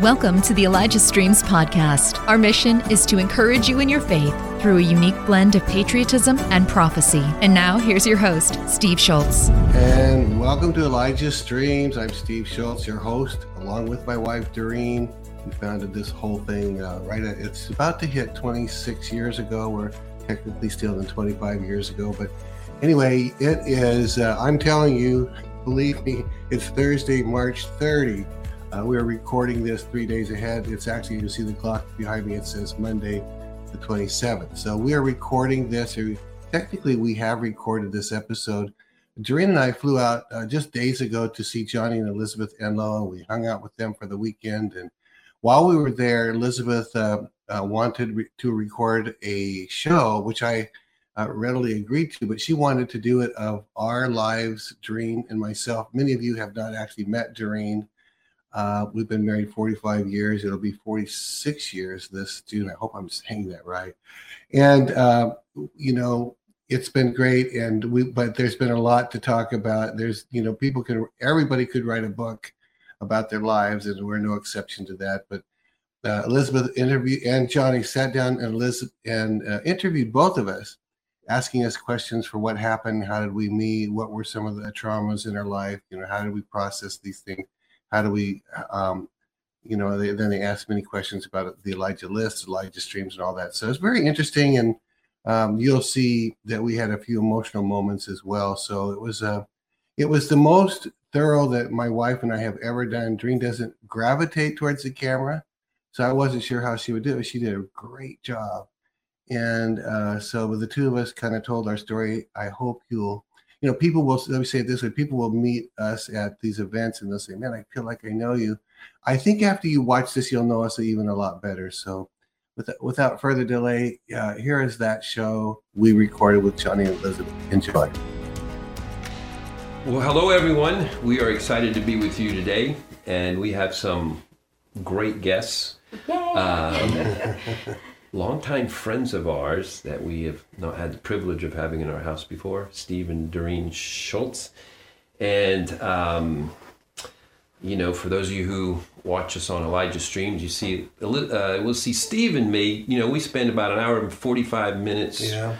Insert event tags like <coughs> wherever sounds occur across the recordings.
Welcome to the Elijah Streams podcast. Our mission is to encourage you in your faith through a unique blend of patriotism and prophecy. And now, here's your host, Steve Shultz. And welcome to Elijah Streams. I'm Steve Shultz, your host, along with my wife, Derene. We founded this whole thing uh, right at, it's about to hit 26 years ago. We're technically still in 25 years ago. But anyway, it is, uh, I'm telling you, believe me, it's Thursday, March 30. Uh, we're recording this three days ahead. It's actually, you see the clock behind me, it says Monday, the 27th. So we are recording this. Technically, we have recorded this episode. Derene and I flew out uh, just days ago to see Johnny and Elizabeth Enlow, we hung out with them for the weekend. And while we were there, Elizabeth uh, uh wanted re- to record a show, which I uh, readily agreed to, but she wanted to do it of our lives, Derene and myself. Many of you have not actually met Derene. Uh, we've been married 45 years. It'll be 46 years this June. I hope I'm saying that right. And uh, you know, it's been great. And we, but there's been a lot to talk about. There's, you know, people can, everybody could write a book about their lives, and we're no exception to that. But uh, Elizabeth interviewed and Johnny sat down and Elizabeth and uh, interviewed both of us, asking us questions for what happened, how did we meet, what were some of the traumas in our life, you know, how did we process these things how do we, um, you know, they, then they asked many questions about the Elijah list, Elijah streams, and all that. So it's very interesting, and um, you'll see that we had a few emotional moments as well. So it was a, uh, it was the most thorough that my wife and I have ever done. Derene doesn't gravitate towards the camera, so I wasn't sure how she would do it. She did a great job, and uh, so the two of us kind of told our story. I hope you'll you know, people will, let me say it this way people will meet us at these events and they'll say, man, I feel like I know you. I think after you watch this, you'll know us even a lot better. So, with, without further delay, uh, here is that show we recorded with Johnny and Elizabeth. Enjoy. Well, hello, everyone. We are excited to be with you today, and we have some great guests. Yay! Um, <laughs> longtime friends of ours that we have not had the privilege of having in our house before, Steve and Derene Shultz. And, um, you know, for those of you who watch us on Elijah Streams, you see, uh, we'll see Steve and me, you know, we spend about an hour and 45 minutes yeah.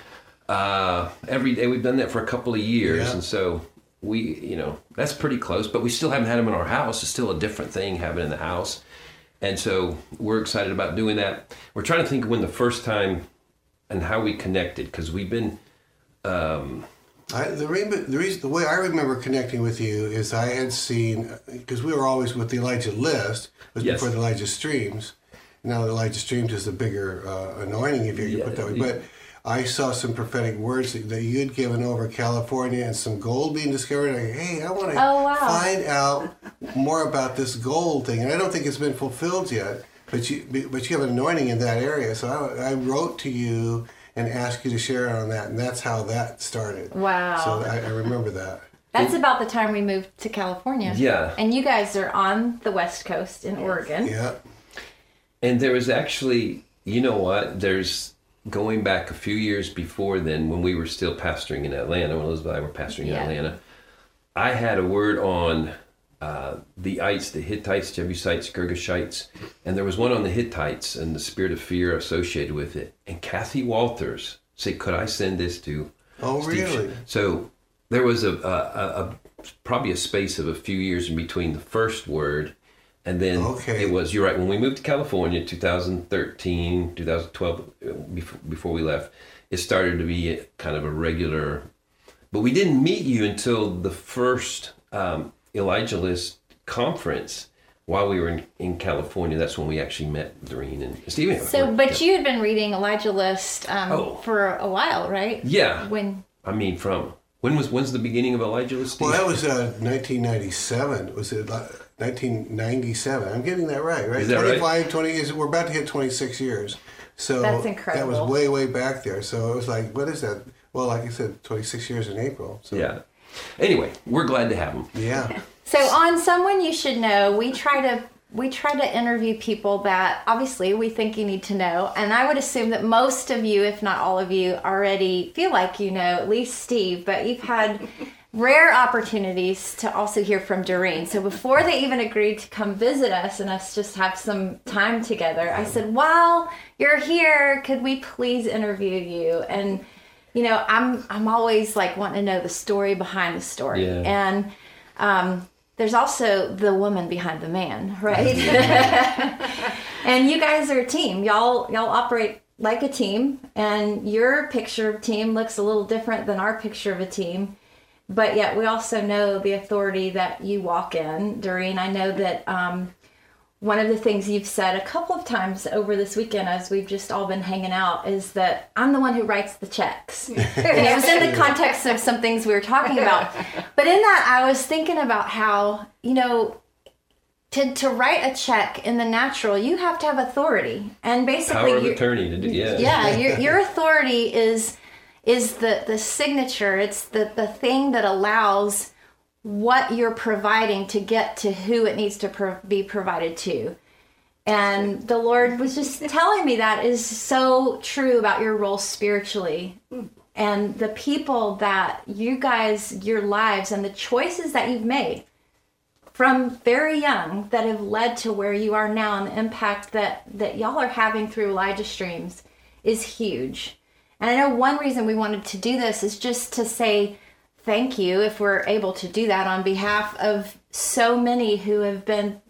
uh, every day. We've done that for a couple of years. Yeah. And so we, you know, that's pretty close, but we still haven't had him in our house. It's still a different thing having in the house. And so we're excited about doing that. We're trying to think when the first time and how we connected because we've been. Um, I, the, reason, the reason, the way I remember connecting with you is I had seen because we were always with the Elijah list was yes. before the Elijah streams. Now the Elijah streams is a bigger uh, anointing if you yeah, put that way, but I saw some prophetic words that, that you'd given over California and some gold being discovered. Like, hey, I want to oh, wow. find out more about this gold thing, and I don't think it's been fulfilled yet. But you, but you have an anointing in that area. So I, I wrote to you and asked you to share on that, and that's how that started. Wow! So I, I remember that. That's about the time we moved to California. Yeah. And you guys are on the West Coast in Oregon. Yeah. And there was actually, you know what? There's going back a few years before then, when we were still pastoring in Atlanta, when Elizabeth and I were pastoring yeah. in Atlanta, I had a word on uh, the ites, the Hittites, Jebusites, Girgashites, and there was one on the Hittites and the spirit of fear associated with it. And Kathie Walters said, "Could I send this to?" Oh, Steve really? So there was a, a, a, probably a space of a few years in between the first word and then okay. it was, you're right, when we moved to California, 2013, 2012, before, before we left, it started to be kind of a regular, but we didn't meet you until the first um, Elijah List conference while we were in, in California. That's when we actually met Derene and Stephen. So, but you had been reading Elijah List um, oh. for a while, right? Yeah. When? I mean, from when was when's the beginning of Elijah List? Well, that was uh, 1997. Was it? 1997. I'm getting that right, right? Is that 25, right? 20 is we're about to hit 26 years. So That's incredible. That was way, way back there. So it was like, what is that? Well, like I said, 26 years in April. So. Yeah. Anyway, we're glad to have them. Yeah. <laughs> So on someone you should know, we try to we try to interview people that obviously we think you need to know. And I would assume that most of you, if not all of you, already feel like you know at least Steve, but you've had rare opportunities to also hear from Derene. So before they even agreed to come visit us and us just have some time together, I said, "While you're here, could we please interview you?" And you know, I'm I'm always like wanting to know the story behind the story, Yeah. and um, there's also the woman behind the man, right? <laughs> and you guys are a team. Y'all y'all operate like a team, and your picture of team looks a little different than our picture of a team. But yet, we also know the authority that you walk in, Derene. I know that um, one of the things you've said a couple of times over this weekend as we've just all been hanging out is that I'm the one who writes the checks. <laughs> and it was in the context of some things we were talking about. But in that, I was thinking about how, you know, to, to write a check in the natural, you have to have authority. And basically, Power of you- attorney to do. Yeah. yeah your, your authority is is the the signature. It's the the thing that allows what you're providing to get to who it needs to pro- be provided to. And the lord was just telling me that is so true about your role spiritually. And the people that you guys your lives and the choices that you've made from very young that have led to where you are now and the impact that that y'all are having through Elijah Streams is huge. And I know one reason we wanted to do this is just to say thank you if we're able to do that on behalf of so many who have been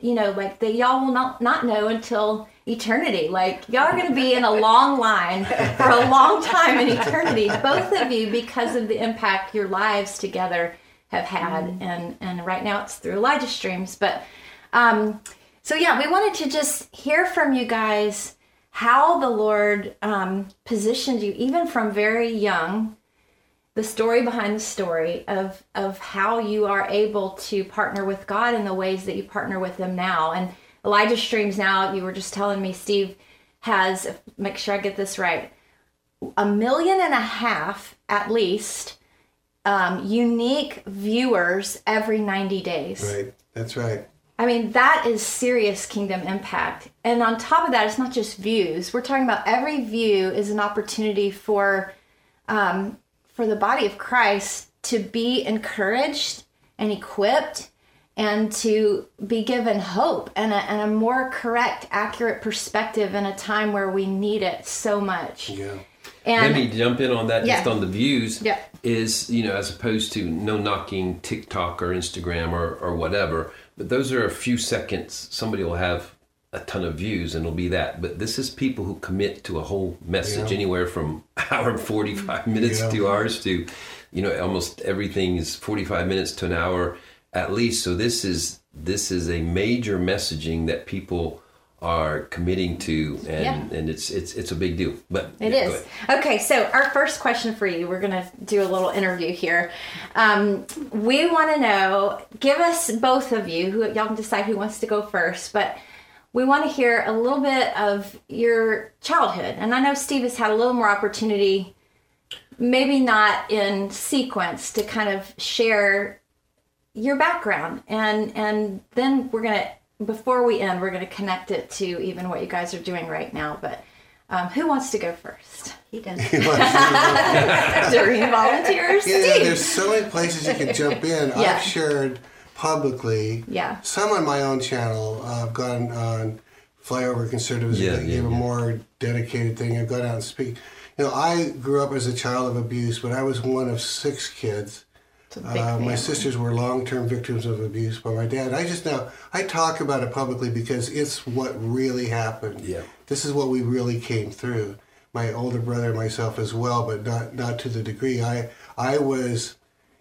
you know like that y'all will not not know until eternity. Like y'all are going to be in a long line for a long time in eternity both of you because of the impact your lives together have had. And and right now it's through elijah streams. But um so yeah we wanted to just hear from you guys how the lord um positioned you even from very young the story behind the story of of how you are able to partner with God in the ways that you partner with Him now. And Elijah Streams now, you were just telling me, Steve has make sure I get this right, a million and a half at least um, unique viewers every ninety days. Right. That's right. I mean, that is serious kingdom impact. And on top of that, it's not just views. We're talking about every view is an opportunity for um, for the body of Christ to be encouraged and equipped and to be given hope and a, and a more correct, accurate perspective in a time where we need it so much. Yeah. And Let me jump in on that just on the views. Yeah. Is, you know, as opposed to no knocking TikTok or Instagram or, or whatever, but those are a few seconds. Somebody will have a ton of views and it'll be that. But this is people who commit to a whole message Yeah. anywhere from <laughs> hour and 45 minutes Yeah. to hours to, you know, almost everything is 45 minutes to an hour at least. So this is this is a major messaging that people are committing to and Yeah. and it's it's it's a big deal. But It yeah, is. Okay, so our first question for you, we're going to do a little interview here. Um, we want to know, give us both of you, who y'all can decide who wants to go first, but we want to hear a little bit of your childhood. And I know Steve has had a little more opportunity, maybe not in sequence, to kind of share your background. And and then we're going to before we end, we're going to connect it to even what you guys are doing right now, but um, who wants to go first? He does. <laughs> Derene <laughs> volunteers. Yeah, Steve. there's so many places you can jump in. Yeah. I've shared publicly. Yeah. Some on my own channel. Uh, I've gone on Flyover Conservatives. Yeah, that yeah, give a more dedicated thing. I've gone out and speak. You know, I grew up as a child of abuse, but I was one of six kids. It's a big Uh, my sisters were long-term victims of abuse by my dad. I just now I talk about it publicly because it's what really happened. Yeah. This is what we really came through. My older brother and myself as well, but not not to the degree. I I was,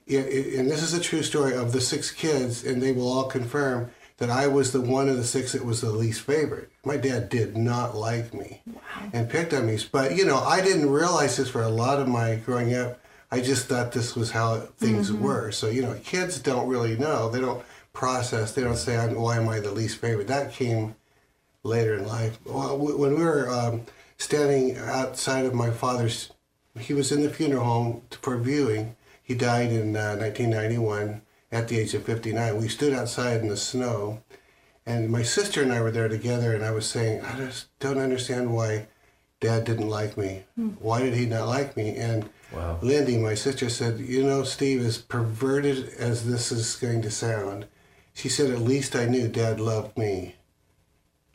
i- i- and this is a true story of the six kids, and they will all confirm that I was the one of the six that was the least favorite. My dad did not like me and picked on me. But you know, I didn't realize this for a lot of my growing up. I just thought this was how things were. So you know, kids don't really know. They don't process. They don't say, "I'm- "Why am I the least favorite?" That came later in life. Well, when we were um, standing outside of my father's, he was in the funeral home for viewing. He died in uh, 1991 at the age of 59. We stood outside in the snow, and my sister and I were there together. And I was saying, I just don't understand why Dad didn't like me. Hmm. Why did he not like me? And Wow. Lindy, my sister, said, You know, Steve, as perverted as this is going to sound, she said, At least I knew Dad loved me.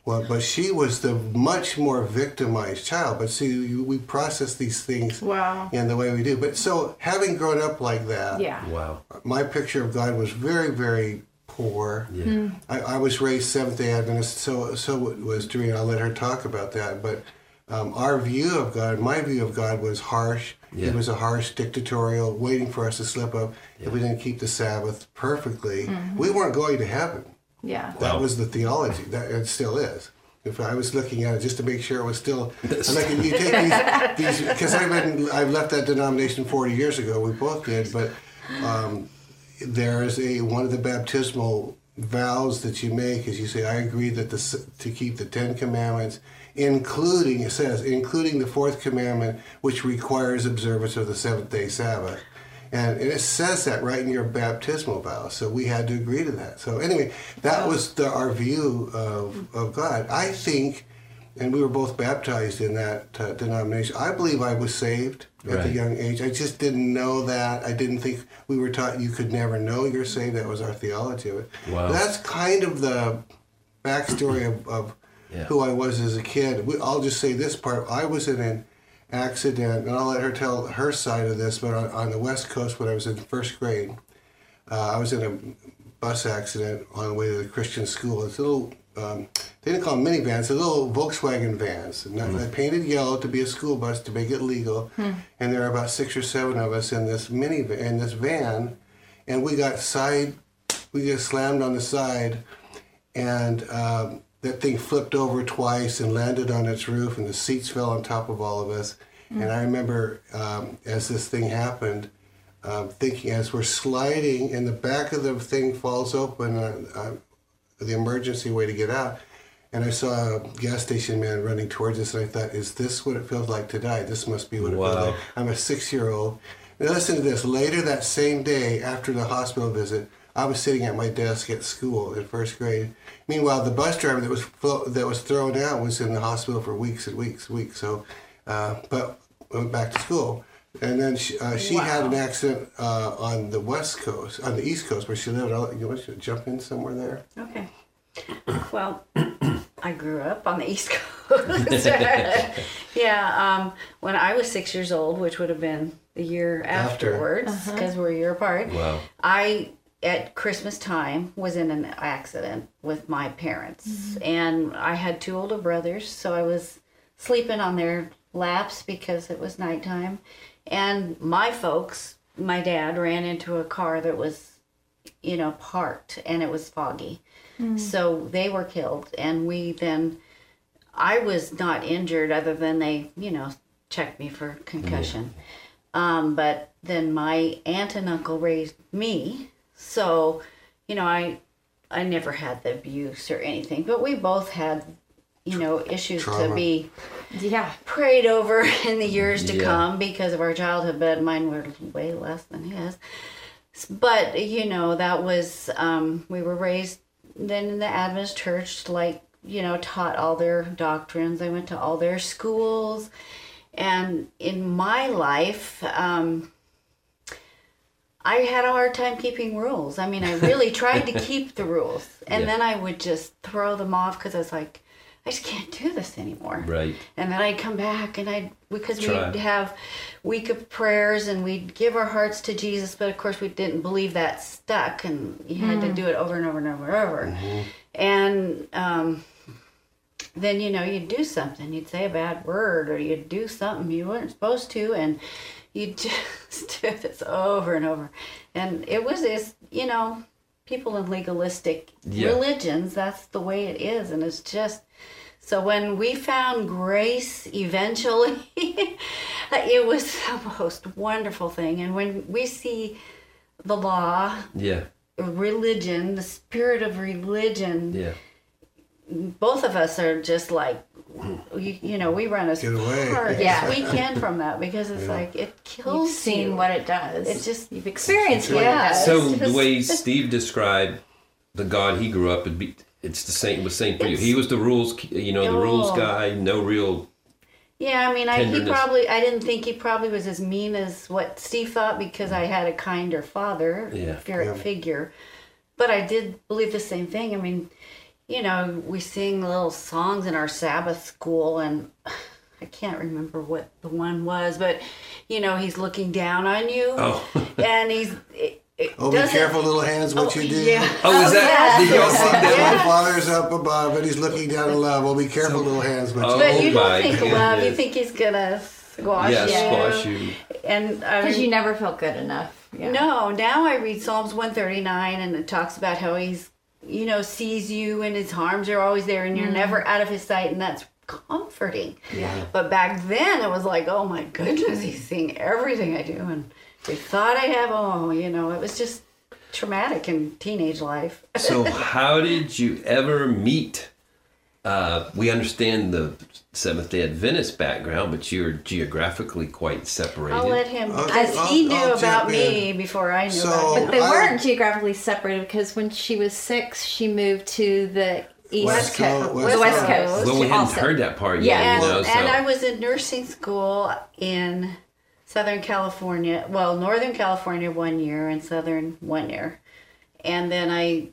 Well, but she was the much more victimized child. But see, we process these things Wow. in the way we do. But so, having grown up like that, Yeah. Wow. my picture of God was very, very poor. Yeah. Hmm. I, I was raised Seventh Day Adventist, so so was Derene. I'll let her talk about that. But um, our view of God, my view of God, was harsh. Yeah. He was a harsh, dictatorial, waiting for us to slip up if we didn't keep the Sabbath perfectly. We weren't going to heaven. Yeah. That Wow. was the theology. That it still is. If I was looking at it just to make sure it was still, <laughs> I'm like you take these these because I've been I left that denomination 40 years ago. We both did, but um, there is a one of the baptismal vows that you make is you say I agree that the to keep the Ten Commandments, including it says including the fourth commandment, which requires observance of the seventh day Sabbath. And it says that right in your baptismal vow. So we had to agree to that. So anyway, that was the, our view of, of God. I think, and we were both baptized in that uh, denomination. I believe I was saved at Right. the young age. I just didn't know that. I didn't think we were taught you could never know you're saved. That was our theology of it. Wow. That's kind of the backstory of, of Yeah. who I was as a kid. We, I'll just say this part. I was in an accident, and I'll let her tell her side of this, but on, on the West Coast when I was in first grade, uh, I was in a bus accident on the way to the Christian school. It's a little, um, they didn't call them minivans, they're little Volkswagen vans. And they painted yellow to be a school bus to make it legal. And there were about six or seven of us in this mini in this van, and we got side, we got slammed on the side, and um, that thing flipped over twice and landed on its roof, and the seats fell on top of all of us. And I remember um, as this thing happened, um, thinking as we're sliding and the back of the thing falls open, uh, uh, the emergency way to get out. And I saw a gas station man running towards us, and I thought, is this what it feels like to die? This must be what it feels like. I'm a six year old. Now, listen to this. Later that same day, after the hospital visit, I was sitting at my desk at school in first grade. Meanwhile, the bus driver that was flo- that was thrown out was in the hospital for weeks and weeks, and weeks. So, uh, but went back to school, and then she, uh, she had an accident uh, on the west coast, on the east coast, where she lived. I'll, you want to jump in somewhere there? Okay. Well, I grew up on the East Coast. <laughs> yeah, um, when I was six years old, which would have been the year After. afterwards, because we're a year apart, Wow. I, at Christmas time, was in an accident with my parents. And I had two older brothers, so I was sleeping on their laps because it was nighttime. And my folks, my dad ran into a car that was, you know, parked and it was foggy. So they were killed. And we then, I was not injured other than they, you know, checked me for concussion. Um, but then my aunt and uncle raised me. So, you know, I I never had the abuse or anything, but we both had, you know, issues to be Yeah. prayed over <laughs> in the years to Yeah. come because of our childhood, but mine were way less than his. But you know, that was um, we were raised then in the Adventist church, like you know, taught all their doctrines. I went to all their schools, and in my life, um, I had a hard time keeping rules. I mean, I really tried to <laughs> keep the rules, and Yeah. then I would just throw them off because I was like, I just can't do this anymore. Right. And then I'd come back and I'd, because Try. we'd have week of prayers and we'd give our hearts to Jesus, but of course we didn't believe that stuck and you had to do it over and over and over and over. And um, then, you know, you'd do something, you'd say a bad word or you'd do something you weren't supposed to and you'd <laughs> just do this over and over. And it was this, you know, people in legalistic Yeah. religions, that's the way it is. And it's just, so when we found grace eventually, <laughs> it was <laughs> the most wonderful thing. And when we see the law, Yeah. religion, the spirit of religion, Yeah. both of us are just like, you, you know, we run as Get away. far as <laughs> Yeah. we can from that because it's like it kills You've seen you. what it does. It's just- you've experienced what Yeah. it does. So the way <laughs> Steve described the God he grew up, would be it's the same. Was same for you. He was the rules, you know, the rules guy. No real Yeah, I mean, I, he probably, I didn't think he probably was as mean as what Steve thought because I had a kinder father Yeah. fi- Yeah. figure. But I did believe the same thing. I mean, you know, we sing little songs in our Sabbath school, and I can't remember what the one was, but you know, he's looking down on you, Oh. <laughs> and he's. It, it Oh, be doesn't- careful, little hands, what Oh, you do. yeah. Oh, is that? yeah. Did y'all sing that? The Father's up above and he's looking down in love. Well, be careful, little hands, what Oh, you But you don't think love. You think he's gonna squash Yeah, you. squash you. And Because mean, you never felt good enough. Yeah. No, now I read Psalms 139 and it talks about how he's, you know, sees you and his arms are always there and you're never out of his sight and that's comforting. Yeah. But back then it was like, oh my goodness, he's seeing everything I do and they thought I have, oh, you know, it was just traumatic in teenage life. So, <laughs> how did you ever meet? Uh, we understand the Seventh Day Adventist background, but you're geographically quite separated. I'll let him, Okay, as I'll- he knew I'll about me in. before I knew So- about him. But they I- weren't geographically separated because when she was six, she moved to the east West coast, Coast, the West West Coast. Coast. well, we hadn't also. heard that part yet, Yeah. you know. So, and I was in nursing school in Southern California, well, Northern California one year and Southern one year. And then I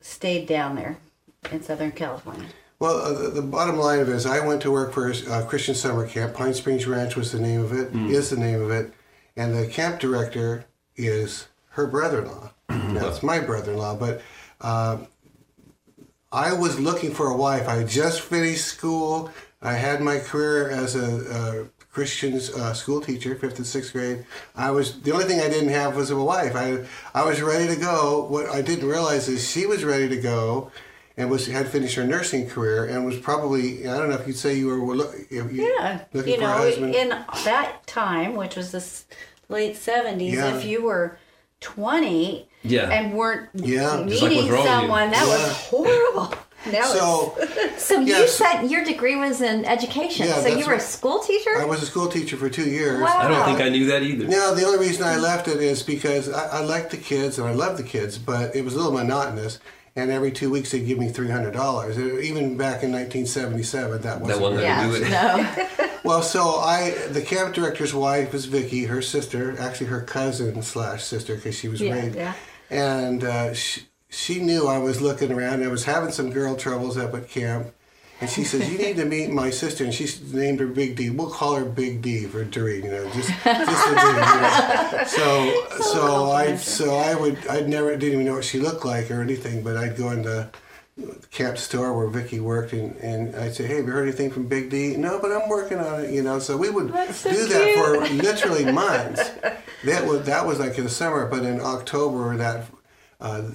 stayed down there in Southern California. Well, uh, the, the bottom line of it is, I went to work for a uh, Christian summer camp. Pine Springs Ranch was the name of it, is the name of it, and the camp director is her brother-in-law. <clears throat> now it's my brother-in-law, but uh, I was looking for a wife. I just finished school. I had my career as a, a Christian uh, school teacher, fifth and sixth grade. I was the only thing I didn't have was a wife. I I was ready to go. What I didn't realize is she was ready to go, and was had finished her nursing career and was probably I don't know if you'd say you were look, if you, Yeah. looking you for a know, husband. in that time, which was the late 70s, Yeah. if you were 20 Yeah. and weren't Yeah. Just like meeting wrong someone, that Yeah. was horrible. <laughs> Now so So you Yes. said your degree was in education. Yeah, so you that's were a school teacher? I was a school teacher for two years. Wow. I don't think I knew that either. No, the only reason I left it is because I, I liked the kids and I loved the kids, but it was a little monotonous. And every two weeks they'd give me three hundred dollars. Even back in 1977, that wasn't. That wasn't yeah. do it. No. <laughs> Well, so I, the camp director's wife was Vicky, her sister, actually her cousin slash sister, because she was Yeah, married. yeah. And uh, she, she knew I was looking around. I was having some girl troubles up at camp. And she says, "You need to meet my sister." And she named her Big D. We'll call her Big D for Derene, you know, just just a D. You know? So so I so I would I never didn't even know what she looked like or anything, but I'd go into the camp store where Vicky worked, and, and I'd say, "Hey, have you heard anything from Big D?" No, but I'm working on it, you know. So we would so do that for literally <laughs> months. That was that was like in the summer, but in October that. Uh,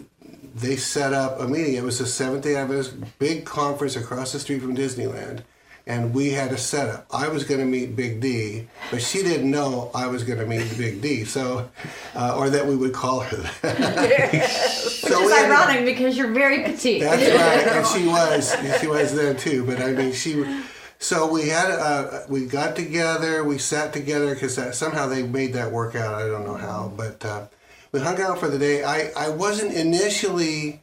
they set up a meeting. It was the Seventh Day Adventist big conference across the street from Disneyland, and we had a setup. I was going to meet Big D, but she didn't know I was going to meet Big D, so uh, or that we would call her that. so Which is we had- ironic because you're very petite. that's right, and she was. She was then too. But I mean, she. So we had. Uh, we got together. We sat together because somehow they made that work out. I don't know how, but uh, we hung out for the day. I I wasn't initially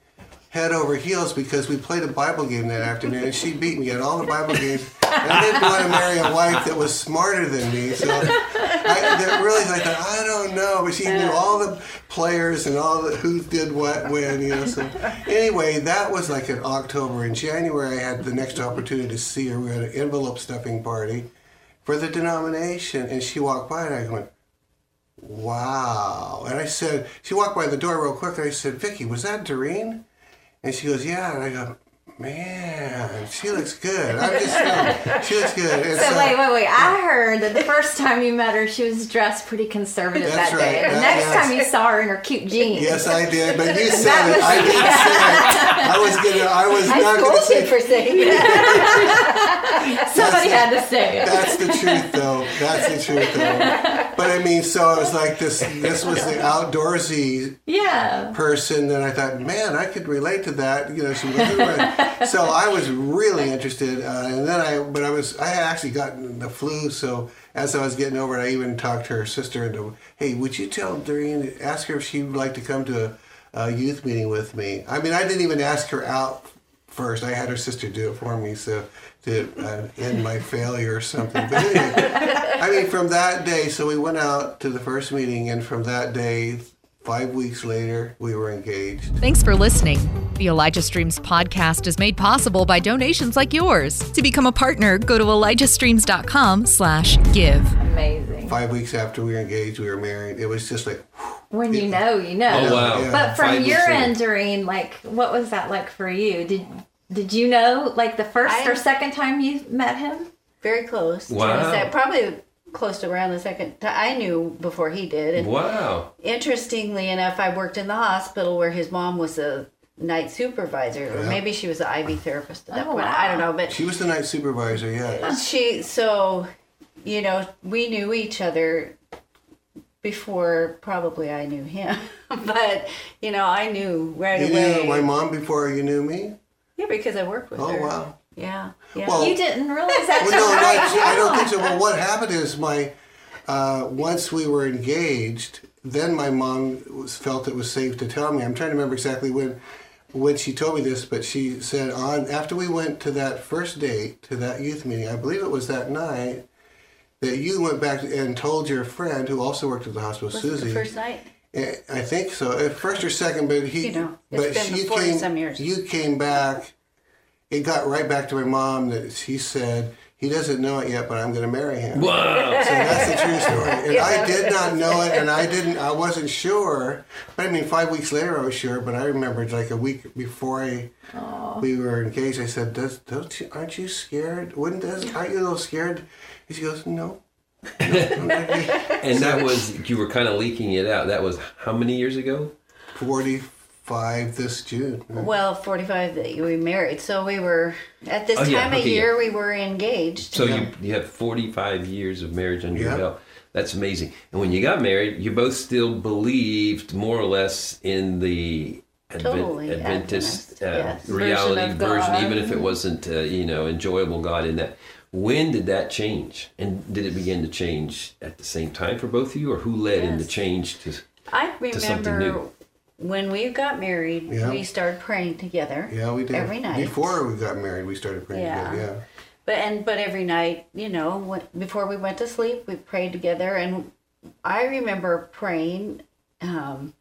head over heels because we played a Bible game that afternoon, and she beat me at all the Bible games. And I didn't want to marry a wife that was smarter than me, so I that really thought I don't know, but she knew all the players and all the who did what when, you know. So anyway, that was like in October. In January, I had the next opportunity to see her. We had an envelope stuffing party for the denomination, and she walked by, and I went. Wow. And I said, she walked by the door real quick, and I said, Vicky, was that Derene? And she goes, yeah. And I go, man, she looks good. I'm just <laughs> she looks good. And So wait, wait, wait. I heard that the first time you met her, she was dressed pretty conservative that day. right. The That- next yes. time you saw her in her cute jeans. Yes, I did, but you <laughs> said That it. was- I didn't say it. <laughs> I was gonna. I was I not gonna say. for saying that. Somebody had to say it. That's the truth, though. That's the truth, though. But I mean, so it was like this. This was the outdoorsy Yeah. person, and I thought, man, I could relate to that. You know, she was so I was really interested, uh, and then I, but I was, I had actually gotten the flu, so as I was getting over it, I even talked to her sister into, hey, would you tell Derene, ask her if she would like to come to a, a youth meeting with me? I mean, I didn't even ask her out first. I had her sister do it for me, so to uh, end my failure or something. But anyway, I mean, from that day, so we went out to the first meeting, and from that day, five weeks later, we were engaged. Thanks for listening. The Elijah Streams podcast is made possible by donations like yours. To become a partner, go to elijahstreams.com slash give. Amazing. Five weeks after we were engaged, we were married. It was just like, When you know, you know. Oh, wow. Yeah. But from Five your end, Derene, like, what was that like for you? Did did you know, like, the first I- or second time you met him? Very close. Wow. the probably close to around the second time. I knew before he did. And Wow. interestingly enough, I worked in the hospital where his mom was a night supervisor, or Yeah. maybe she was an IV therapist at that Oh, point. wow. I don't know, but she was the night supervisor, yeah. she so you know we knew each other before probably I knew him, <laughs> but you know I knew right You away. knew my mom before you knew me? yeah, because I worked with Oh, her. wow. Yeah, yeah. Well- You didn't realize that Well, till no, right I don't think so. Well, what <laughs> happened is my uh, once we were engaged, then my mom was, felt it was safe to tell me. I'm trying to remember exactly when when she told me this, but she said on after we went to that first date to that youth meeting, I believe it was that night that you went back and told your friend who also worked at the hospital, Was it Susie. the first night? Eh, I think so. At first or second, but he. You know, it's but been you 40 came. some years. You came back. It got right back to my mom that she said he doesn't know it yet, but I'm going to marry him. Wow. So that's the true story. And I did not know it, and I didn't. I wasn't sure. But I mean, five weeks later, I was sure. But I remembered like a week before I we were engaged. I said, "Does don't you, aren't you scared? Wouldn't does aren't you a little scared?" And she goes, "No." no I'm not really." And that was, you were kind of leaking it out. That was how many years ago? 45 this June. Well, forty-five that we married, so we were at this Oh, yeah, time of okay, year we were engaged. So you, you have 45 years of marriage under your belt. That's amazing. And when you got married, you both still believed more or less in the Advent, Totally Adventist Adventist, uh, yes. reality Version version, even if it wasn't, uh, you know, enjoyable God in that. When did that change? And did it begin to change at the same time for both of you, or who led in the change to? I to something remember new. When we got married, Yeah. we started praying together. Yeah, we did. every night. Before we got married, we started praying Yeah. together. Yeah. But and but every night, you know, when, before we went to sleep, we prayed together, and I remember praying um,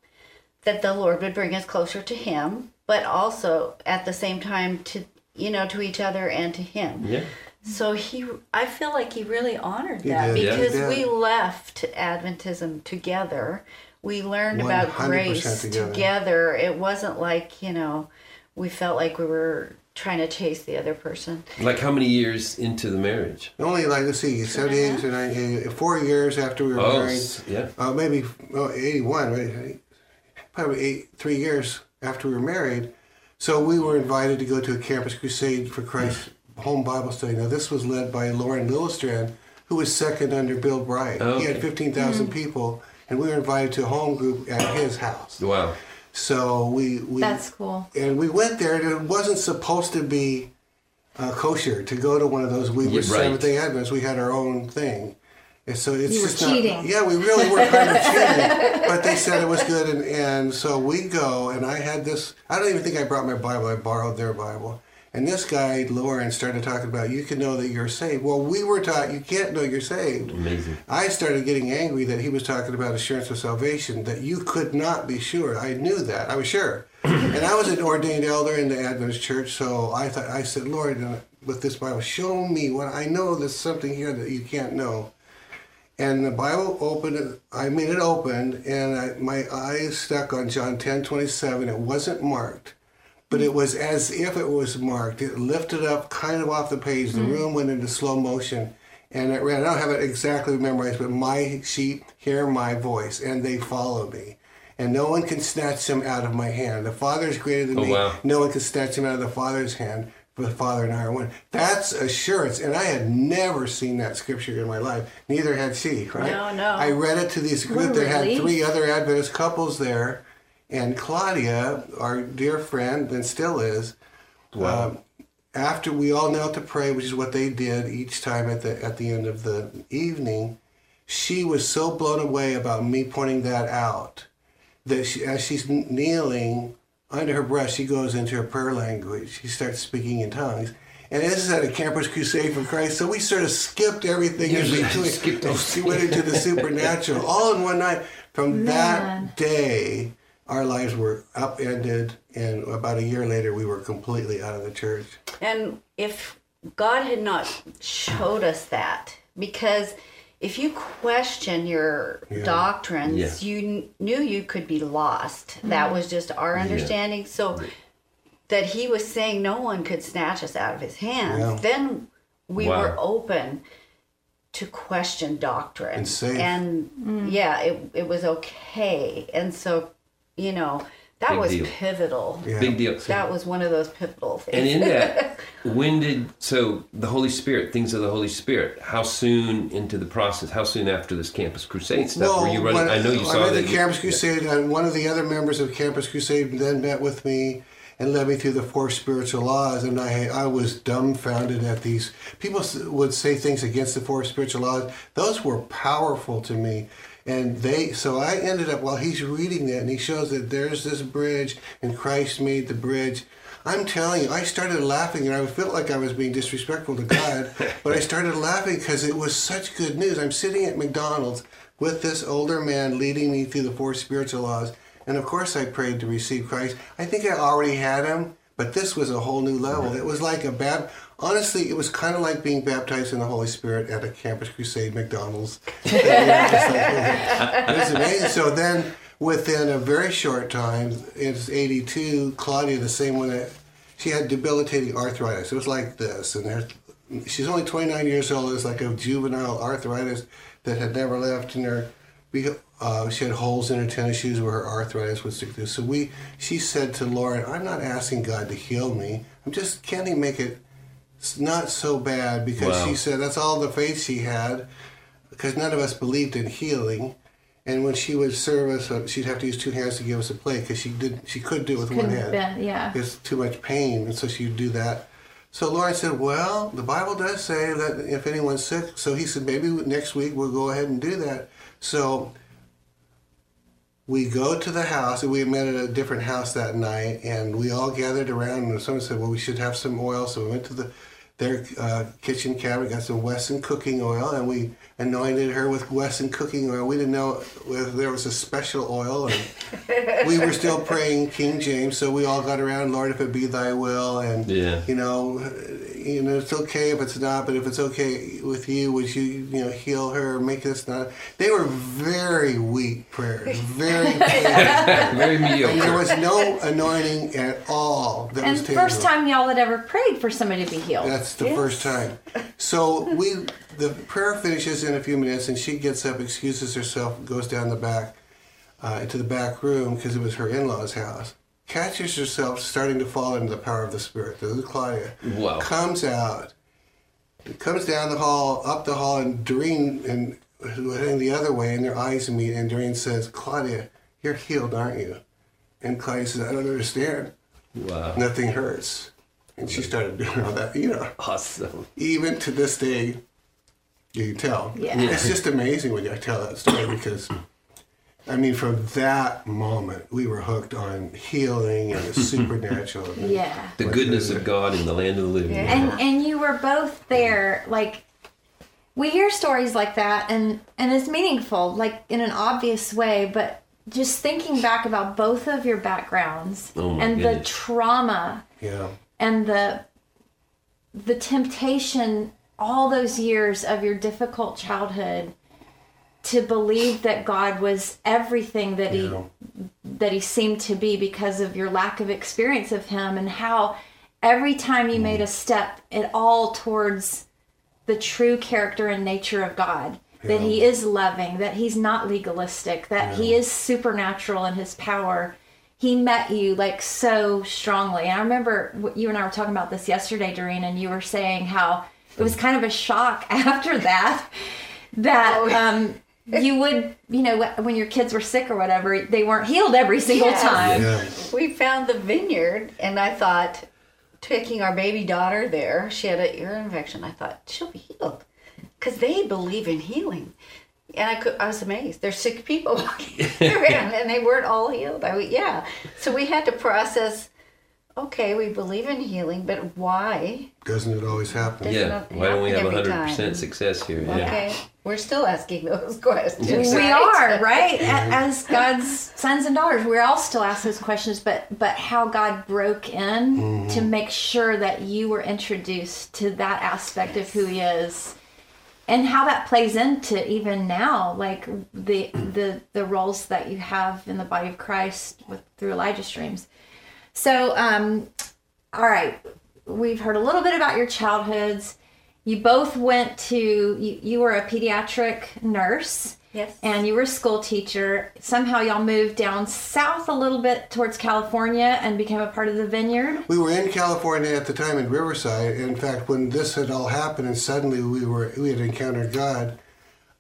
that the Lord would bring us closer to Him, but also at the same time to you know to each other and to Him. Yeah. So he, I feel like he really honored He that did, yeah, because did. we left Adventism together. We learned about grace together. together. It wasn't like you know, we felt like we were trying to chase the other person. Like how many years into the marriage? Only like let's see, seventy-eight to ninety, four years after we were Oh, married. s- yeah. Uh, maybe eighty one. right? Probably eight, three years after we were married. So we were invited to go to a campus crusade for Christ home Bible study. Now this was led by Lauren Lillestrand, who was second under Bill Bright. He had Okay. fifteen people, and we were invited to a home group at his house. Wow. So we we That's cool. and we went there, and it wasn't supposed to be uh, kosher to go to one of those. We were Yeah, right. Seventh Day Adventists. We had our own thing, and so it's You were just not. Yeah, we really were kind of cheating, but they said it was good, and, and so we go, and I had this. I don't even think I brought my Bible. I borrowed their Bible. And this guy, Lauren, started talking about you can know that you're saved. Well, we were taught you can't know you're saved. Amazing. I started getting angry that he was talking about assurance of salvation, that you could not be sure. I knew that. I was sure. <coughs> and I was an ordained elder in the Adventist church, so I thought I said, Lord, with this Bible, show me what I know there's something here that you can't know. And the Bible opened, I mean, it opened, and I, my eyes stuck on John 10 27. It wasn't marked, but it was as if it was marked. It lifted up kind of off the page. The mm-hmm. room went into slow motion, and it ran. I don't have it exactly memorized, but my sheep hear my voice, and they follow me. And no one can snatch them out of my hand. The Father is greater than Oh, me. wow. No one can snatch them out of the Father's hand. For the Father and I are one. That's assurance, and I had never seen that scripture in my life. Neither had she. Right? No, no. I read it to this group What a had three other Adventist couples there, and Claudia, our dear friend, and still is. Wow. um, after we all knelt to pray, which is what they did each time at the at the end of the evening, she was so blown away about me pointing that out that she, as she's kneeling under her breath, she goes into her prayer language. She starts speaking in tongues. And this is at a campus crusade for Christ, so we sort of skipped everything in between. skipped <laughs> And she went into the supernatural all in one night. From Man. that day, our lives were upended, and about a year later, we were completely out of the church. And if God had not showed us that, because if you question your Yeah. doctrines, Yeah. you kn- knew you could be lost. That was just our understanding. So that he was saying no one could snatch us out of his hands. Yeah. Then we Wow. were open to question doctrine. And safe. And mm. yeah, it, it was okay. And so, you know, that Big was deal. pivotal. Yeah. Big deal. That was one of those pivotal things. And in that, <laughs> when did so the Holy Spirit, things of the Holy Spirit? How soon into the process? How soon after this Campus Crusade stuff were you running? when- I know you I'm saw in that. the you- Campus Crusade, and one of the other members of Campus Crusade then met with me and led me through the four spiritual laws. And I, I was dumbfounded at these. People would say things against the four spiritual laws. Those were powerful to me. And they, so I ended up while he's reading that, and he shows that there's this bridge, and Christ made the bridge. I'm telling you, I started laughing, and I felt like I was being disrespectful to God, <laughs> but I started laughing because it was such good news. I'm sitting at McDonald's with this older man leading me through the four spiritual laws, and of course I prayed to receive Christ. I think I already had him, but this was a whole new level. It was like a bab. Honestly, it was kind of like being baptized in the Holy Spirit at a Campus Crusade McDonald's. <laughs> it was amazing. So then, within a very short time, it's 82, Claudia, the same one that she had debilitating arthritis. It was like this, and she's only 29 years old. It's like a juvenile arthritis that had never left in her. Uh, she had holes in her tennis shoes where her arthritis would stick through. So we, she said to Lauren, "I'm not asking God to heal me. I'm just, can He make it not so bad?" Because Wow. she said that's all the faith she had because none of us believed in healing. And when she would serve us, uh, she'd have to use two hands to give us a plate because she did. She could do it with one Couldn't hand. bend, yeah. It's too much pain, and so she'd do that. So Lauren said, "Well, the Bible does say that if anyone's sick." So he said, "Maybe next week we'll go ahead and do that." So we go to the house, and we met at a different house that night, and we all gathered around. And someone said, "Well, we should have some oil." So we went to the their uh, kitchen cabinet, got some Wesson cooking oil, and we anointed her with Wesson cooking oil. We didn't know whether there was a special oil, and <laughs> we were still praying King James. So we all got around, Lord, if it be Thy will, and Yeah. you know, you know, it's okay if it's not, but if it's okay with you, would you, you know, heal her, make this not? They were very weak prayers, very. <laughs> painful. Very And there was no anointing at all. That And was first time y'all had ever prayed for somebody to be healed. That's the first time. So we, the prayer finishes in a few minutes, and she gets up, excuses herself, goes down the back, uh, into the back room because it was her in-laws' house. Catches herself starting to fall into the power of the Spirit. This is Claudia. Wow. Comes out, comes down the hall, up the hall, and Derene and heading the other way, and their eyes meet, and Derene says, "Claudia, you're healed, aren't you?" And Claudia says, "I don't understand. Wow. Nothing hurts." And she started doing all that, you know Awesome. even to this day, you can tell. Yeah. It's just amazing when I tell that story because, I mean, from that moment, we were hooked on healing and the <laughs> supernatural. yeah. The goodness of God in the land of the living. and and you were both there like we hear stories like that and and it's meaningful like in an obvious way but just thinking back about both of your backgrounds Oh my and the trauma Yeah. and the the temptation all those years of your difficult childhood to believe that God was everything that he that he seemed to be because of your lack of experience of him and how every time you made a step it all towards the true character and nature of God. That he is loving that he's not legalistic that he is supernatural in his power. He met you like so strongly. And i remember what you and i were talking about this yesterday Derene and you were saying how it was kind of a shock <laughs> after that that um you would you know when your kids were sick or whatever they weren't healed every single Yes. time Yeah. we found the vineyard and i thought taking our baby daughter there she had an ear infection i thought she'll be healed because they believe in healing And I could, I was amazed. There's sick people walking <laughs> around, and they weren't all healed. I mean, yeah. So we had to process. Okay, we believe in healing, but why? Doesn't it always happen? Does Yeah. not Why don't we have happen 100% time. success here? Yeah. Okay, we're still asking those <laughs> questions. we right? are right A- as god's sons and daughters we're all still asking those questions but but how god broke in to mm-hmm. make sure that you were introduced to that aspect of who he is and how that plays into even now like the the the roles that you have in the body of christ with through Elijah's streams so um all right. We've heard a little bit about your childhoods. You both went to you, you were a pediatric nurse. Yes. and you were a school teacher. Somehow y'all moved down south a little bit towards california and became a part of the vineyard? We were in California at the time in Riverside. In fact, when this had all happened, and suddenly we were we had encountered God,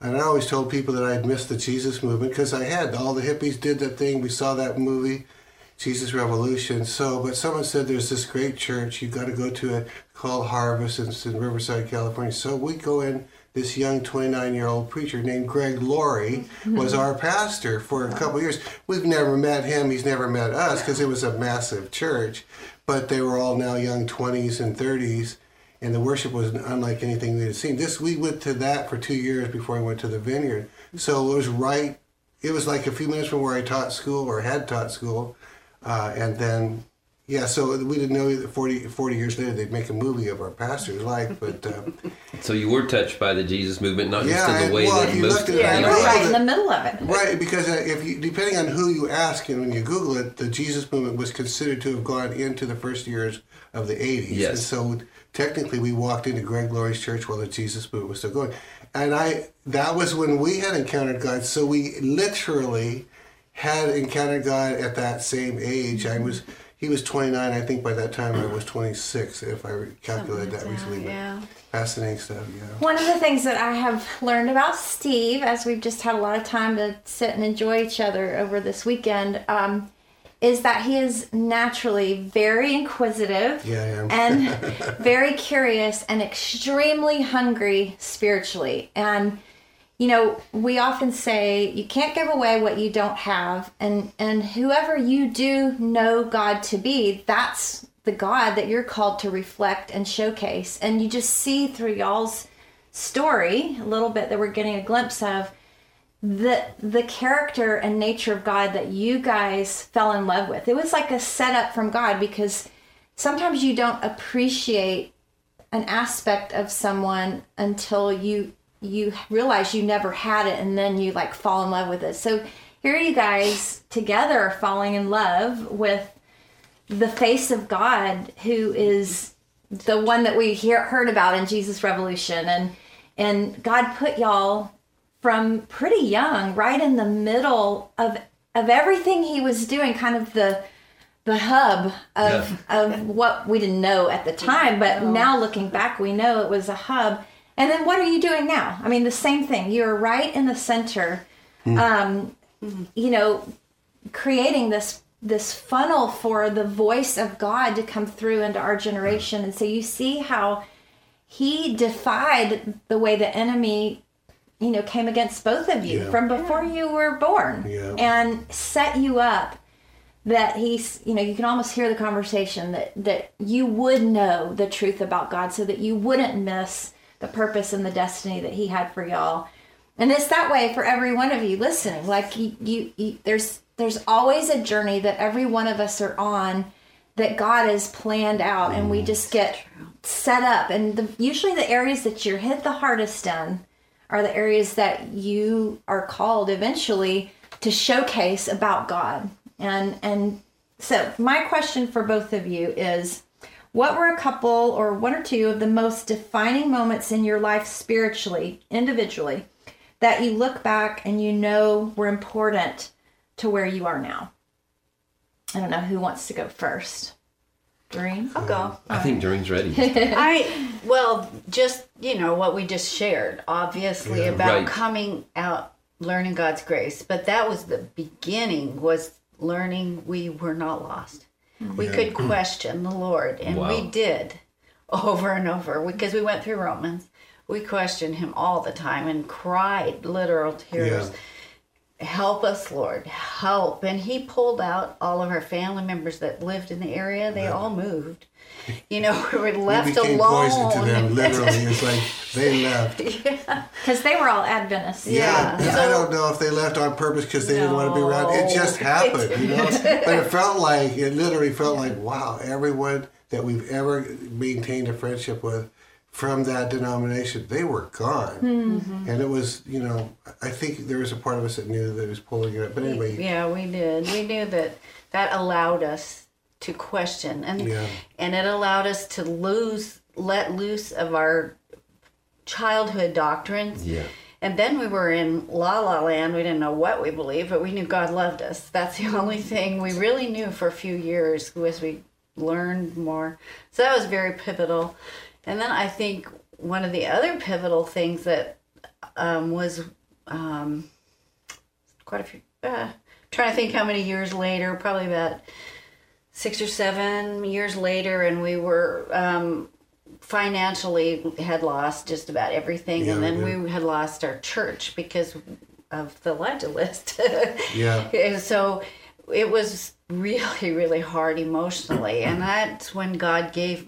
and I always told people that I'd missed the Jesus movement because I had. All the hippies did that thing. We saw that movie, Jesus Revolution. So, but someone said there's this great church you've got to go to it called Harvest. It's in Riverside, California. So we go in. This young 29 year old preacher named Greg Laurie mm-hmm. was our pastor for a couple years. We've never met him. He's never met us because it was a massive church. But they were all now young 20s and 30s, and the worship was unlike anything we had seen. This we went to that for two years before I went to the vineyard. So it was right. It was like a few minutes from where I taught school or had taught school, uh, and then yeah. So we didn't know that 40, 40 years later they'd make a movie of our pastor's life, but. Uh, <laughs> So you were touched by the Jesus movement, not Yeah, just in the way well, that you most looked at it, yeah you were right in the middle of it Right, because uh, if you, depending on who you ask, and when you Google it, the Jesus movement was considered to have gone into the first years of the '80s. Yes. And so technically, we walked into Greg Laurie's church while the Jesus movement was still going, and I that was when we had encountered God. So we literally had encountered God at that same age. I was. He was 29. I think by that time I was 26, if I calculated that recently. Yeah. fascinating stuff, yeah. One of the things that I have learned about Steve, as we've just had a lot of time to sit and enjoy each other over this weekend, um, is that he is naturally very inquisitive Yeah, I am. and <laughs> very curious and extremely hungry spiritually. And you know, we often say you can't give away what you don't have, and and whoever you do know God to be, that's the God that you're called to reflect and showcase. And you just see through y'all's story a little bit that we're getting a glimpse of the the character and nature of God that you guys fell in love with. It was like a setup from God because sometimes you don't appreciate an aspect of someone until you you realize you never had it and then you like fall in love with it. So here you guys together are falling in love with the face of God who is the one that we hear heard about in Jesus Revolution. And and God put y'all from pretty young right in the middle of of everything he was doing kind of the the hub of of what we didn't know at the time. But now looking back we know it was a hub and then what are you doing now? I mean the same thing. You're right in the center um you know creating this this funnel for the voice of god to come through into our generation. And so you see how he defied the way the enemy you know came against both of you Yeah. from before you were born Yeah. and set you up that he's you know you can almost hear the conversation that that you would know the truth about god so that you wouldn't miss the purpose and the destiny that he had for y'all. And it's that way for every one of you listening. Like you, you, you there's there's always a journey that every one of us are on that god has planned out and we just get set up. And the, usually the areas that you're hit the hardest in are the areas that you are called eventually to showcase about God. And and so my question for both of you is what were a couple or one or two of the most defining moments in your life spiritually, individually, that you look back and you know were important to where you are now? I don't know who wants to go first. Derene? I'll go. I think um, Derene's ready. <laughs> I well, just you know what we just shared, obviously about Right. coming out, learning God's grace. But that was the beginning. Was learning we were not lost. We could <clears throat> question the Lord, and we did <laughs> over and over because we went through Romans. we questioned him all the time and cried literal tears. Help us, Lord, help. And he pulled out all of our family members that lived in the area. They all moved. You know, <laughs> we were left we became alone. poison to them, <laughs> literally. It's like they left. <laughs> Because they were all Adventists. Yeah. And so- I don't know if they left on purpose because they didn't want to be around. It just happened, you know. but it felt like it literally felt like wow, everyone that we've ever maintained a friendship with from that denomination, they were gone. Mm-hmm. And it was, you know, I think there was a part of us that knew that it was pulling it up. But anyway, Yeah, we did. We knew that that allowed us to question and Yeah. and it allowed us to lose let loose of our childhood doctrines. Yeah. And then we were in la la land. We didn't know what we believed, but we knew God loved us. That's the <laughs> only thing we really knew for a few years as we learned more. So that was very pivotal. And then I think one of the other pivotal things that um, was um, quite a few. Uh, trying to think how many years later, probably about six or seven years later, and we were um, financially had lost just about everything, Yeah, and then we we had lost our church because of the Legalist. <laughs> Yeah. and so it was really, really hard emotionally, and that's when God gave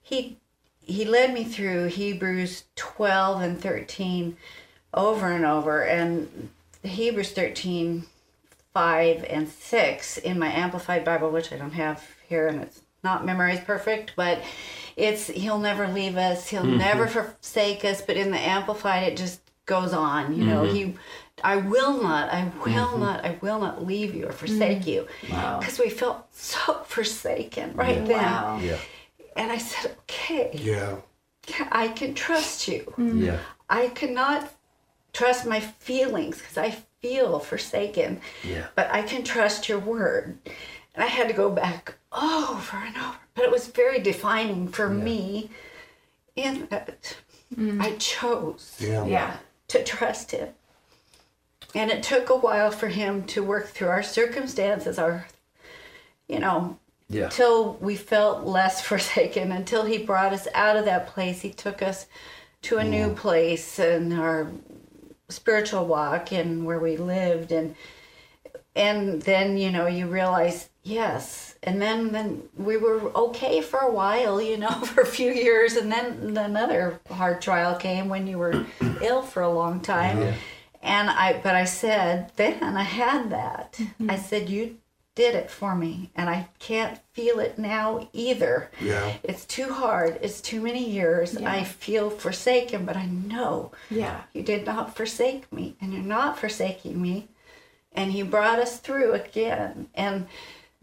he he led me through Hebrews twelve and thirteen over and over, and Hebrews 13, 5 and 6 in my Amplified Bible, which I don't have here and it's not memorized perfect, but it's He'll never leave us, He'll mm-hmm. never forsake us. But in the Amplified, it just goes on. You know, mm-hmm. He, I will not, I will mm-hmm. not, I will not leave you or forsake mm. you. Because we felt so forsaken right then. Wow. Yeah. And I said, okay, yeah. I can trust you. Mm. Yeah. I cannot trust my feelings because I feel forsaken. Yeah. But I can trust your word. And I had to go back over and over. But it was very defining for me in that mm. I chose Yeah. Yeah. to trust him. And it took a while for him to work through our circumstances, our, you know, Yeah. till we felt less <laughs> forsaken, until he brought us out of that place. He took us to a new mm. place and our spiritual walk and where we lived and and then you know you realize yes. And then then we were okay for a while you know <laughs> for a few years. And then another hard trial came when you were <clears throat> ill for a long time. And i but i said then i had that. Mm-hmm. I said you did it for me and i can't feel it now either Yeah. it's too hard it's too many years i feel forsaken but i know Yeah. you did not forsake me, and you're not forsaking me. And He brought us through again. And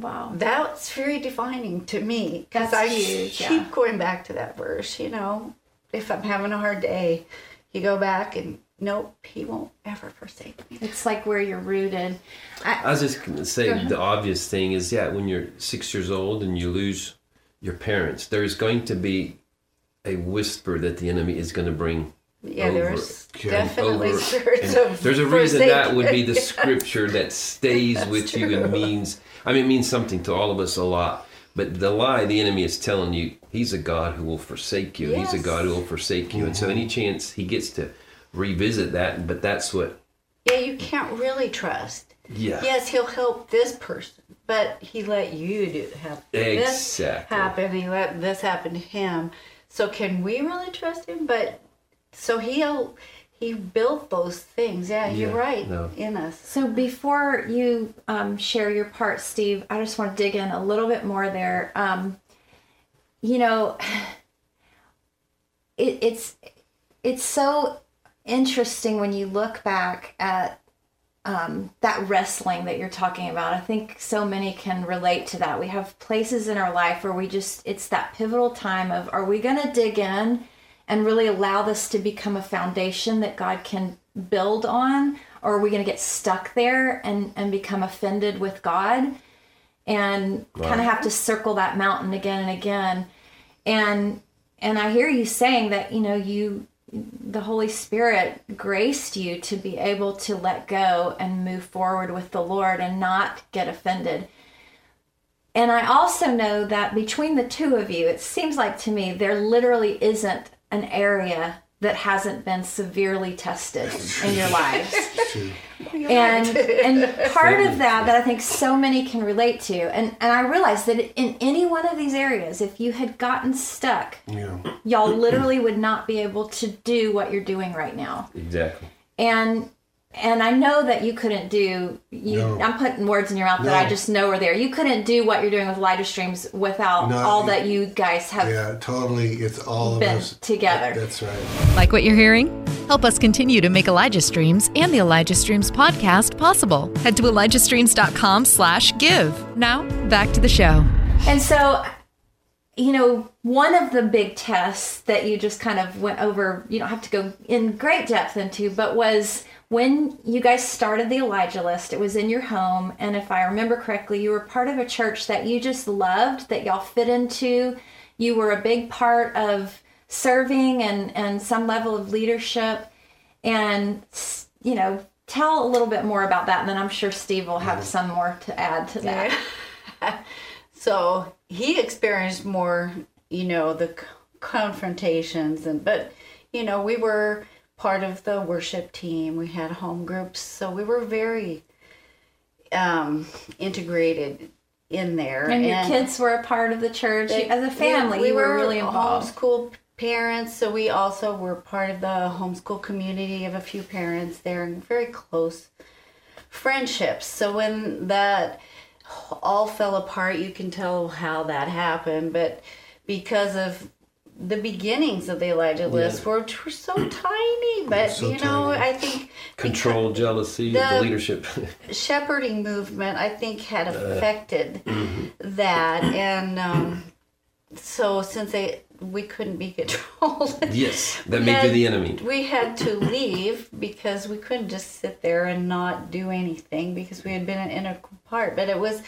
Wow. that's very defining to me because I huge, keep yeah. going back to that verse. You know, if I'm having a hard day, you go back and nope, He won't ever forsake me. It's like where you're rooted. I, I was just going to say the obvious thing is yeah, when you're six years old and you lose your parents, there's going to be a whisper that the enemy is going to bring. Yeah, over- there's definitely over- spirits and of there's a reason that would be the scripture that stays <laughs> with you and means. I mean, it means something to all of us a lot. But the lie the enemy is telling you, he's a God who will forsake you. He's a God who will forsake you. And so, any chance he gets to revisit that, but that's what. Yeah, you can't really trust. Yeah. Yes, he'll help this person, but he let you do have this Exactly. happen. He let this happen to him. So can we really trust him? But so he'll he built those things. Yeah, you're right no. in us. So before you um, share your part, Steve, I just want to dig in a little bit more there. Um, you know, <sighs> it, it's it's so interesting when you look back at um, that wrestling that you're talking about. I think so many can relate to that. We have places in our life where we just it's that pivotal time of are we going to dig in and really allow this to become a foundation that God can build on or are we going to get stuck there and and become offended with God and kind of have to circle that mountain again and again and and I hear you saying that you know you the Holy Spirit graced you to be able to let go and move forward with the Lord and not get offended. And I also know that between the two of you, it seems like to me there literally isn't an area that hasn't been severely tested in your lives. and and part of that that I think so many can relate to, and and I realize that in any one of these areas, if you had gotten stuck, Yeah. y'all literally would not be able to do what you're doing right now. Exactly. And and I know that you couldn't do you No. I'm putting words in your mouth that I just know are there. You couldn't do what you're doing with Elijah Streams without No, all that you guys have Yeah, totally. It's all of us. together. That's right. Like what you're hearing? Help us continue to make Elijah Streams and the Elijah Streams podcast possible. Head to ElijahStreams.com slash give. Now, back to the show. And so, you know, one of the big tests that you just kind of went over, you don't have to go in great depth into, but was when you guys started the Elijah list, it was in your home. And if I remember correctly, you were part of a church that you just loved, that y'all fit into. You were a big part of serving and, and some level of leadership. And, you know, tell a little bit more about that. And then I'm sure Steve will have some more to add to that. <laughs> So he experienced more, you know, the confrontations and but you know, we were part of the worship team. We had home groups, so we were very um integrated in there. And your kids were a part of the church They- as a family. We, you were, really involved. Homeschool parents, so we also were part of the homeschool community of a few parents there, and very close friendships. So when that all fell apart, you can tell how that happened. But because of the beginnings of the Elijah list, were, were so tiny. But So you know, tiny. I think Control, jealousy, the, The- leadership. <laughs> shepherding movement i think had Uh, affected mm-hmm. that and um, so since they we couldn't be <laughs> controlled yes, that made you the enemy. we had to leave because we couldn't just sit there and not do anything because we had been an integral part but it was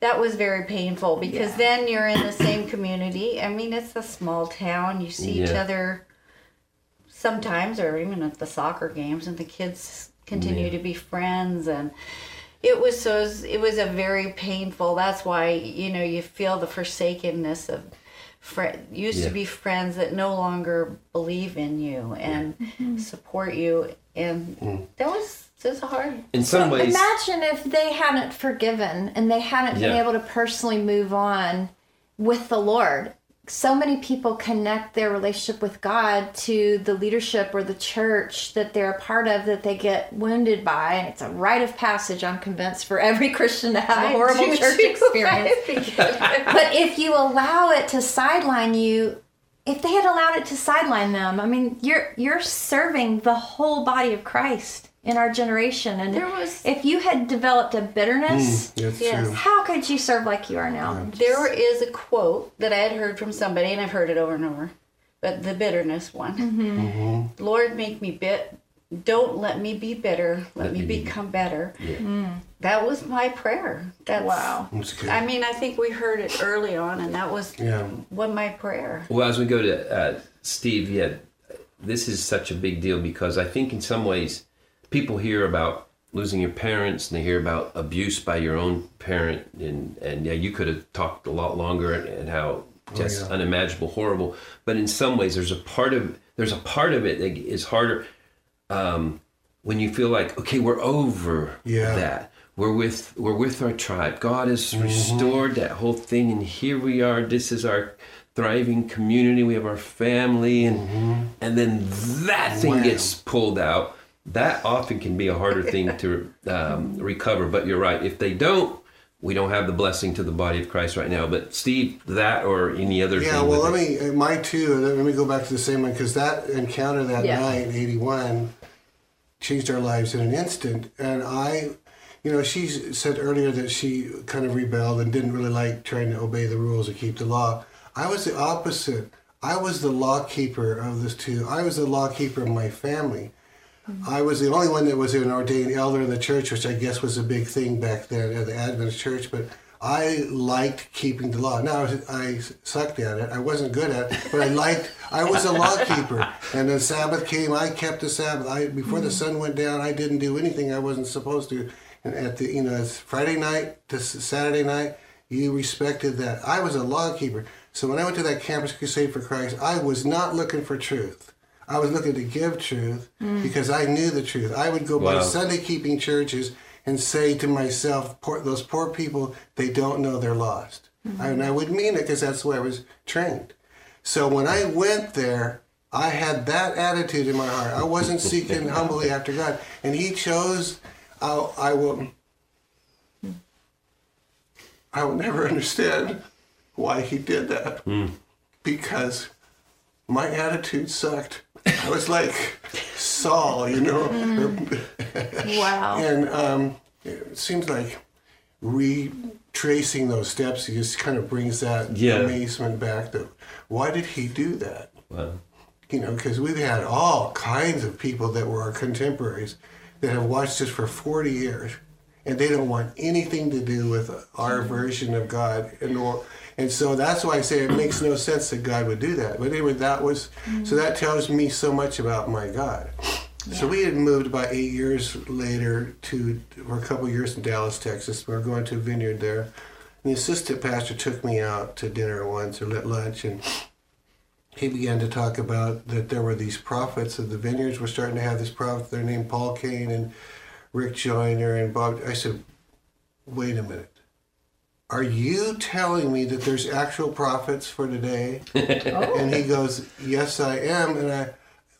that was very painful because then you're in the same community. I mean it's a small town. You see each other sometimes or even at the soccer games and the kids continue Yeah. to be friends. And it was so it was a very painful that's why you know you feel the forsakenness of fri used Yeah. to be friends that no longer believe in you and support you. And mm-hmm. that was just hard In some ways, Imagine if they hadn't forgiven and they hadn't been able to personally move on with the Lord. So many people connect their relationship with God to the leadership or the church that they're a part of that they get wounded by. And it's a rite of passage, I'm convinced, for every Christian to have a I horrible do church too. <laughs> experience. I think it- but if you allow it to sideline you if they had allowed it to sideline them i mean you're you're serving the whole body of christ in our generation and There was- if you had developed a bitterness That's Yes. how could you serve like you are now There is a quote that I had heard from somebody, and I've heard it over and over, but the bitterness one. Mm-hmm. Lord, make me bit. Don't let me be bitter. Let, me, me be- become better. yeah. That was my prayer. That's, wow That's good. I mean, I think we heard it early on, and that was Yeah. what my prayer. Well, as we go to uh, Steve, yeah, this is such a big deal because I think in some ways people hear about losing your parents and they hear about abuse by your own parent, and and yeah, you could have talked a lot longer and, and how just yeah. unimaginable, horrible. But in some ways, there's a part of there's a part of it that is harder um, when you feel like okay, we're over Yeah. that. We're with we're with our tribe. God has restored that whole thing, and here we are. This is our thriving community. We have our family, and and then that thing Wow. gets pulled out. That often can be a harder thing to um, recover. But you're right. If they don't, we don't have the blessing to the body of Christ right now. But Steve, that or any other Yeah, thing. well, let it- me, uh, my two, let me go back to the same one because that encounter that Yeah. night 81 changed our lives in an instant. And I, you know, she said earlier that she kind of rebelled and didn't really like trying to obey the rules or keep the law. I was the opposite. I was the law keeper of this two. I was the law keeper of my family. I was the only one that was an ordained elder in the church, which I guess was a big thing back then at the Adventist church. But I liked keeping the law. Now I sucked at it. I wasn't good at it, but I liked. I was a law keeper. And then Sabbath came. I kept the Sabbath. I before the sun went down. I didn't do anything I wasn't supposed to. And at the you know it's Friday night to Saturday night, you respected that. I was a law keeper. So when I went to that campus crusade for Christ, I was not looking for truth. I was looking to give truth mm. because I knew the truth. I would go by Sunday keeping churches and say to myself, poor, those poor people, they don't know they're lost. Mm-hmm. And I would mean it because that's the way I was trained. So when I went there, I had that attitude in my heart. I wasn't seeking <laughs> humbly after God, and He chose. I, I will. I will never understand why He did that, hmm. because my attitude sucked. I was like Saul, you know. Wow. And um, it seems like retracing those steps he just kind of brings that Yeah. amazement back. That why did he do that? Wow. You know, because we've had all kinds of people that were our contemporaries that have watched us for 40 years, and they don't want anything to do with our version of God. And or, and so that's why I say it makes no sense that God would do that. But anyway, that was so that tells me so much about my God. So we had moved about eight years later to for a couple years in Dallas, Texas. We were going to a vineyard there. And the assistant pastor took me out to dinner once or at lunch, and he began to talk about that there were these prophets of the vineyards were starting to have this prophet. They're named Paul Cain and Rick Joyner and Bob. I said, wait a minute. Are you telling me that there's actual prophets for today? <laughs> And he goes, Yes, I am. And I,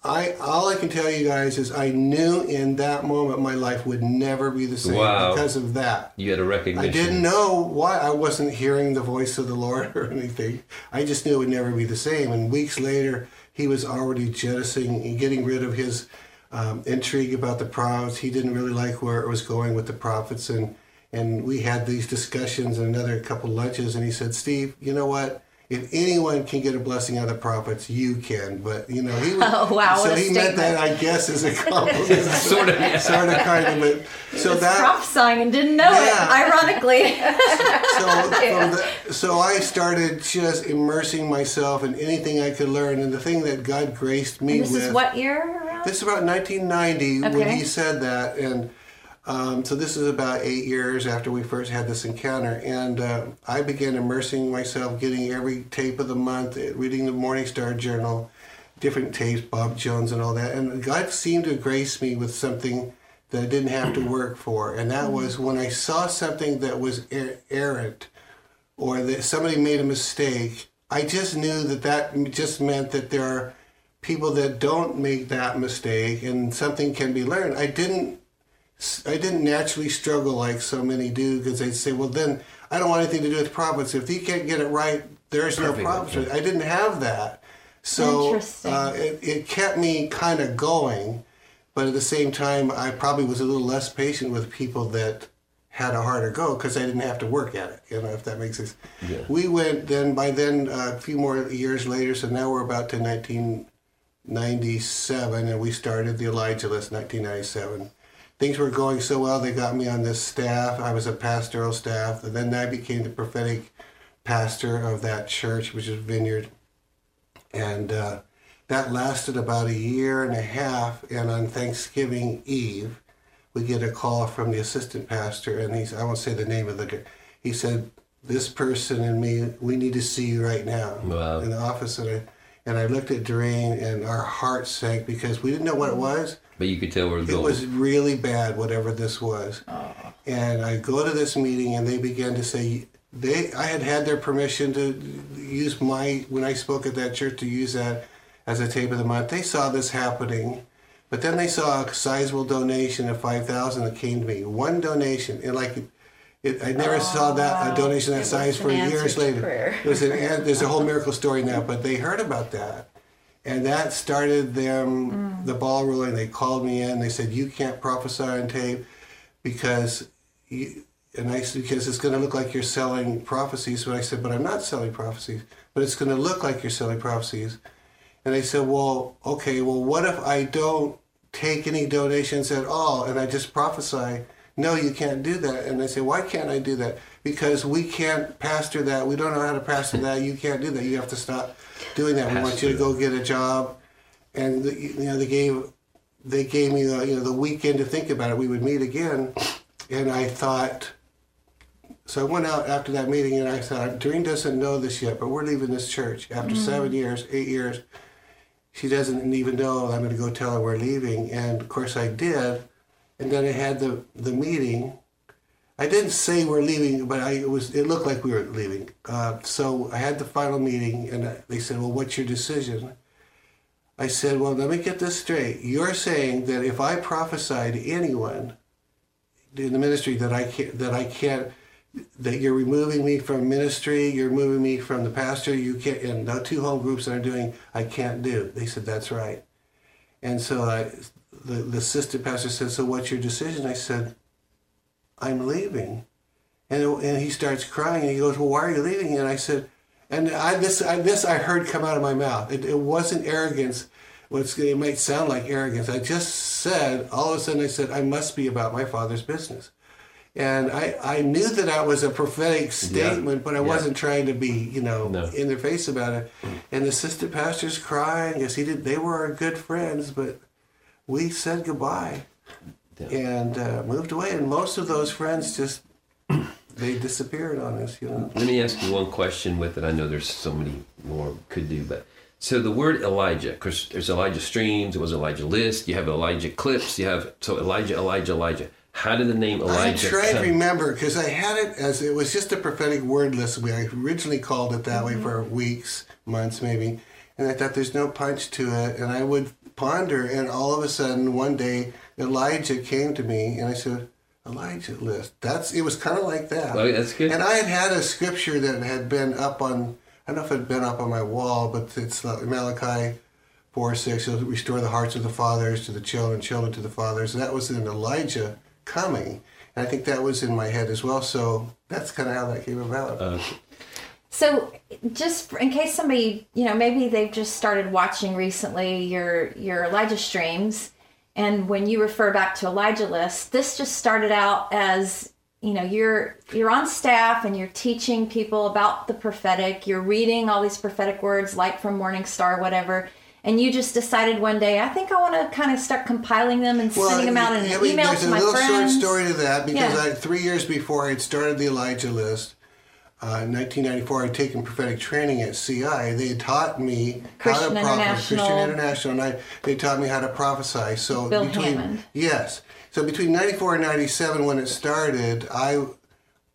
I, all I can tell you guys is I knew in that moment my life would never be the same Wow. because of that. You had a recognition. I didn't know why I wasn't hearing the voice of the Lord <laughs> or anything. I just knew it would never be the same. And weeks later, he was already jettisoning getting rid of his um, intrigue about the prophets. He didn't really like where it was going with the prophets, and and we had these discussions and another couple lunches. And he said, "Steve, you know what?" If anyone can get a blessing out of the prophets, you can. But you know, he <laughs> was, Oh, wow, so what a he meant that. I guess, as a <laughs> compliment, Sort of, yeah. <laughs> sort of, kind of. But so was that prophesying and didn't know Yeah. it, ironically. so, from the, so I started just immersing myself in anything I could learn, and the thing that God graced me this with. This is what year around? This is about 1990 when he said that, and um, so this is about eight years after we first had this encounter, and uh, I began immersing myself, getting every tape of the month, eh, reading the Morning Star Journal, different tapes, Bob Jones, and all that, and God seemed to grace me with something that I didn't have to work for, and that was when I saw something that was er- errant, or that somebody made a mistake. I just knew that that just meant that there are people that don't make that mistake and something can be learned. I didn't I didn't naturally struggle like so many do because they'd say, well, then I don't want anything to do with prophets. If you can't get it right, there's no Perfect. prophets. I didn't have that. So uh, it, it kept me kind of going. But at the same time, I probably was a little less patient with people that had a harder go because I didn't have to work at it. You know, if that makes sense. Yeah. We went then. By then, uh, a few more years later. So now we're about to 1997, and we started the Elijah List 1997. Things were going so well. They got me on this staff. I was a pastoral staff, and then I became the prophetic pastor of that church, which is Vineyard and uh, that lasted about a year and a half. And on Thanksgiving Eve, we get a call from the assistant pastor, and he's I won't say the name of the guy. He said, "This person and me, we need to see you right now Wow. in the office." And I and I looked at Derene, and our hearts sank because we didn't know what it was. But you could tell where it was It going. was really bad, whatever this was. Uh-huh. And I go to this meeting, and they began to say they. I had had their permission to use my when I spoke at that church to use that as a tape of the month. They saw this happening, but then they saw a sizable donation of five thousand that came to me. One donation, and like. It, I never oh, saw that a donation that It size for years later. prayer. It was an, an- there's a whole <laughs> miracle story now, but they heard about that, and that started them the ball rolling. They called me in. They said, "You can't prophesy on tape because," you, and I said, "Because it's going to look like you're selling prophecies." But I said, "But I'm not selling prophecies. But it's going to look like you're selling prophecies." And they said, "Well, okay. Well, what if I don't take any donations at all and I just prophesy?" No, you can't do that. And they say, "Why can't I do that?" Because we can't pastor that. We don't know how to pastor that. You can't do that. You have to stop doing that. We want you to go get a job. And the, you know, they gave they gave me the, you know the weekend to think about it. We would meet again, and I thought. So I went out after that meeting and I thought, Derene doesn't know this yet, but we're leaving this church after mm-hmm. seven years, eight years. she doesn't even know I'm going to go tell her we're leaving. And of course I did. And then I had the, the meeting. I didn't say we're leaving, but I it was it looked like we were leaving. Uh, so I had the final meeting, and they said, "Well, what's your decision?" I said, "Well, let me get this straight. You're saying that if I prophesy to anyone in the ministry that I can't that I can't that you're removing me from ministry, you're removing me from the pastor, you can't, and the two home groups that I'm doing, I can't do. They said, that's right. And so I, the, the assistant pastor said, so what's your decision? I said, I'm leaving. And, and he starts crying and he goes, well, why are you leaving? And I said, and I, this, I, this I heard come out of my mouth. It, it wasn't arrogance. What's, it might sound like arrogance. I just said, all of a sudden I said, I must be about my father's business. And I, I knew that that was a prophetic statement, Yeah. but I Yeah. wasn't trying to be, you know, No. in their face about it. Hmm. And the assistant pastor's crying. Yes, he did. They were our good friends, but we said goodbye Yeah. and uh, moved away. And most of those friends just <clears throat> they disappeared on us, you know. Let me ask you one question with it. I know there's so many more could do, but so the word Elijah, because there's Elijah streams, it was Elijah list, you have Elijah clips, you have so Elijah, Elijah, Elijah. How did the name Elijah? I tried to remember because I had it as it was just a prophetic word list. We I originally called it that way for weeks, months maybe, and I thought there's no punch to it. And I would ponder, and all of a sudden one day Elijah came to me, and I said, "Elijah list." That's it was kind of like that. Oh, that's good. And I had had a scripture that had been up on I don't know if it had been up on my wall, but it's uh, Malachi. 4 6, he'll restore the hearts of the fathers to the children, children to the fathers. And that was in Elijah coming. And I think that was in my head as well. So that's kind of how that came about. Uh, So, just in case somebody, you know, maybe they've just started watching recently your your Elijah streams, and when you refer back to Elijah list, this just started out as you know you're you're on staff and you're teaching people about the prophetic. You're reading all these prophetic words, like from Morning Star, whatever. And you just decided one day, I think I want to kind of start compiling them and sending them out in an email there's to a my little friends. short story to that because Yeah. I, three years before I'd started the Elijah list, uh, in 1994, I'd taken prophetic training at CI. They had taught me Christian how to prophesy. Christian International, and I, they taught me how to prophesy. So Bill between Hamon. yes, so between 94 and 97, when it started, I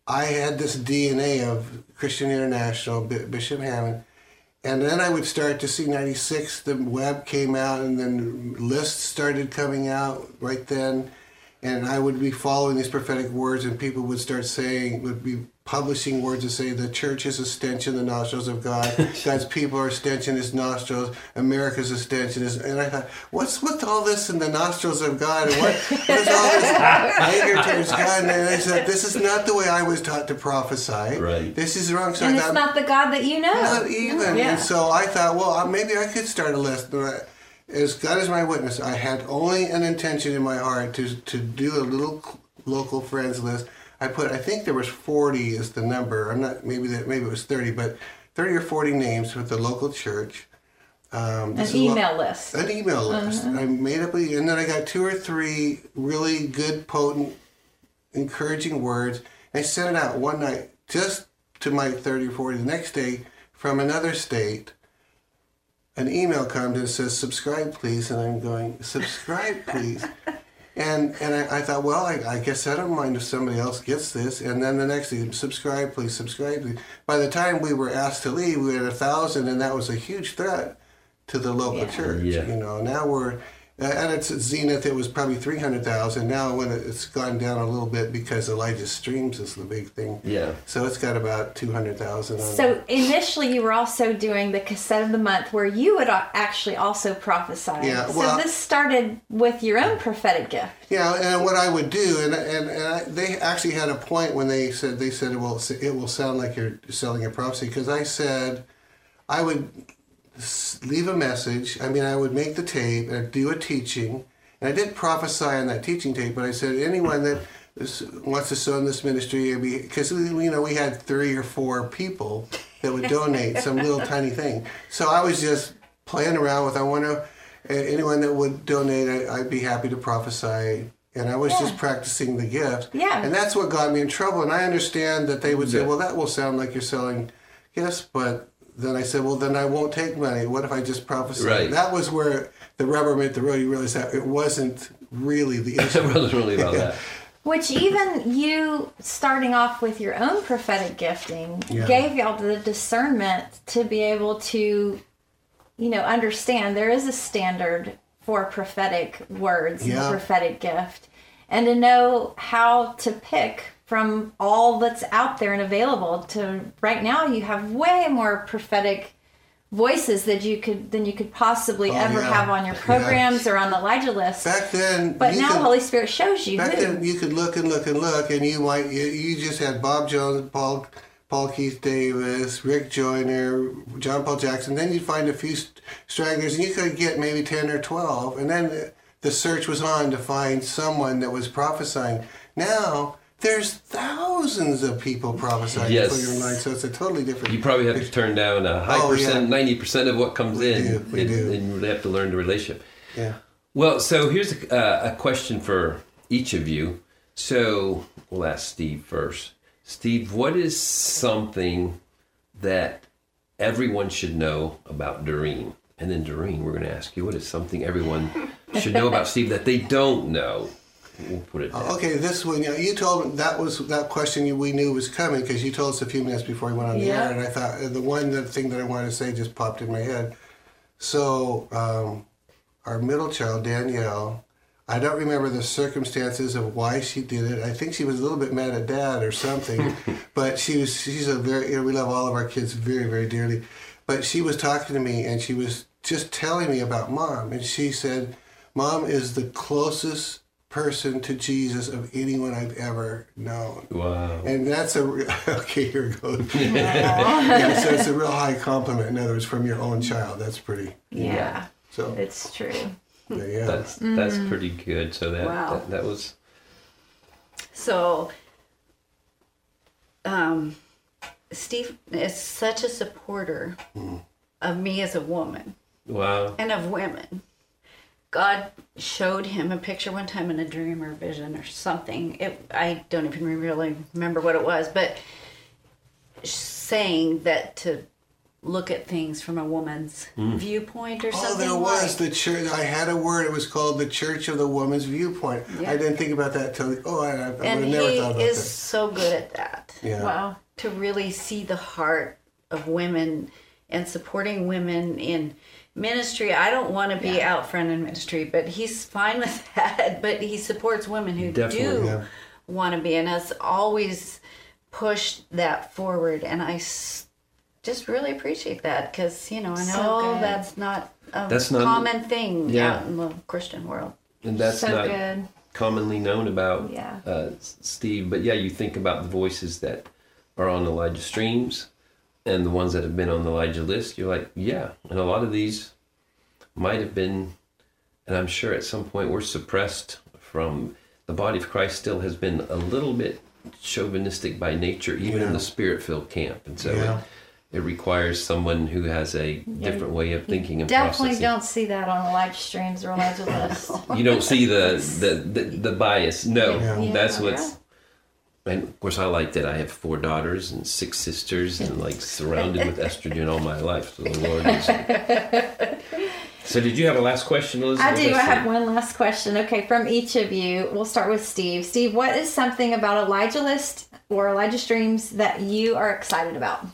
I had this DNA of Christian International, B- Bishop Hamon. And then I would start to see 96, the web came out, and then lists started coming out right then. And I would be following these prophetic words, and people would start saying, would be publishing words that say, the church is a stench in the nostrils of God. <laughs> God's people are a stench in his nostrils. America's a stench in his. And I thought, what's with all this in the nostrils of God? And what, what is all this anger towards God? And I said, this is not the way I was taught to prophesy. Right. This is wrong. So and I it's thought, not the God that you know. not even. Yeah. And so I thought, well, uh, maybe I could start a list. As God is my witness, I had only an intention in my heart to to do a little local friends list. I put, I think there was forty is the number. I'm not maybe that maybe it was thirty, but thirty or forty names with the local church. Um, An this is what- email list. an email list. I made up, a, and then I got two or three really good, potent, encouraging words. I sent it out one night just to my 30 or 40. The next day, from another state, an email comes and says, subscribe, please. And I'm going, subscribe, please. <laughs> And and I, I thought, well, I, I guess I don't mind if somebody else gets this. And then the next day, subscribe, please, subscribe, please. By the time we were asked to leave, we had a thousand, and that was a huge threat to the local Yeah. church. Yeah. You know, now we're Uh, at its zenith. It was probably three hundred thousand. Now, when it- it's gone down a little bit because Elijah Streams is the big thing. Yeah. So it's got about two hundred thousand. So initially, you were also doing the cassette of the month, where you would actually also prophesy. Yeah, so this started with your own prophetic gift. Yeah, and what I would do, and and, and I, they actually had a point when they said they said, well, it will sound like you're selling a prophecy because I said I would s- leave a message. I mean, I would make the tape and do a teaching, and I did prophesy on that teaching tape. But I said anyone that wants to sow in this ministry, because you know we had three or four people that would donate <laughs> some little tiny thing. So I was just playing around with. I want to anyone that would donate, I, I'd be happy to prophesy. And I was just practicing the gift. Yeah. And that's what got me in trouble. And I understand that they would say, Yeah. well, that will sound like you're selling gifts, but then I said, well, then I won't take money. What if I just prophesy? Right. That was where the rubber met the road. You realized that it wasn't really the <laughs> it wasn't really about that. Which even you starting off with your own prophetic gifting Yeah. gave y'all the discernment to be able to, you know, understand there is a standard for prophetic words and Yeah. the prophetic gift, and to know how to pick from all that's out there and available. To right now, you have way more prophetic voices that you could than you could possibly oh, ever Oh, yeah. have on your Yeah. programs or on the Elijah list. Back then, but now could- the Holy Spirit shows you Back who. then, you could look and look and look, and you might you, you just had Bob Jones, Paul Paul Keith Davis, Rick Joyner, John Paul Jackson. Then you'd find a few stragglers, and you could get maybe ten or twelve, and then the, the search was on to find someone that was prophesying. Now there's thousands of people prophesying Yes. for your line, so it's a totally different. You probably have to turn down a high Oh, percent, ninety percent of what comes We in, do, we and, do. and you really have to learn the relationship. yeah. Well, so here's a, uh, a question for each of you. So we'll ask Steve first. Steve, what is something that everyone should know about Derene? And then Derene, we're going to ask you, what is something everyone should know about <laughs> Steve that they don't know? We'll put it. There. Okay, this one. You, know, you told that was that question you, we knew was coming because you told us a few minutes before we went on the Yeah. air, and I thought uh, the one the thing that I wanted to say just popped in my head. So, um, our middle child Danielle, I don't remember the circumstances of why she did it. I think she was a little bit mad at dad or something, <laughs> but she was she's a very you know, we love all of our kids very very dearly, but she was talking to me and she was just telling me about mom, and she said, "Mom is the closest." Person to Jesus of anyone I've ever known. Wow. And that's a re- <laughs> okay. Here it goes. <laughs> yeah, so it's a <laughs> real high compliment. In other words, from your own child. That's pretty. yeah, So it's true. yeah, That's that's pretty good. So that, Wow. that that was So, um, Steve is such a supporter of me as a woman wow. and of women. God showed him a picture one time in a dream or vision or something. It, I don't even really remember what it was, but saying that to look at things from a woman's hmm. viewpoint or Oh, something. there was like. the church. I had a word. It was called the Church of the Woman's Viewpoint. Yeah. I didn't think about that till. Oh, I, I would and have never he thought about is that. so good at that. Yeah. Wow. to really see the heart of women and supporting women in ministry. I don't want to be out front in ministry, but he's fine with <laughs> that. But he supports women who Definitely, do yeah. want to be and has always pushed that forward. And I just really appreciate that because, you know, I know good. that's not a That's not- common thing Yeah. out in the Christian world. And that's so not good. commonly known about Yeah. uh, Steve. But yeah, you think about the voices that are on Elijah streams and the ones that have been on the Elijah list. You're like, yeah. And a lot of these might have been, and I'm sure at some point were suppressed from the body of Christ. Still has been a little bit chauvinistic by nature, even in the spirit-filled camp, and so. Yeah. It, it requires someone who has a different way of thinking and Definitely processing. don't see that on Elijah streams or Elijah list. <laughs> you don't see the the, the, the bias. No, Yeah. that's Yeah. what's. And of course, I like that I have four daughters and six sisters, and like <laughs> surrounded with estrogen all my life. So the Lord is. <laughs> So, did you have a last question, Elizabeth? I do. I have one last question. Okay, from each of you. We'll start with Steve. Steve, what is something about Elijah List or Elijah Streams that you are excited about?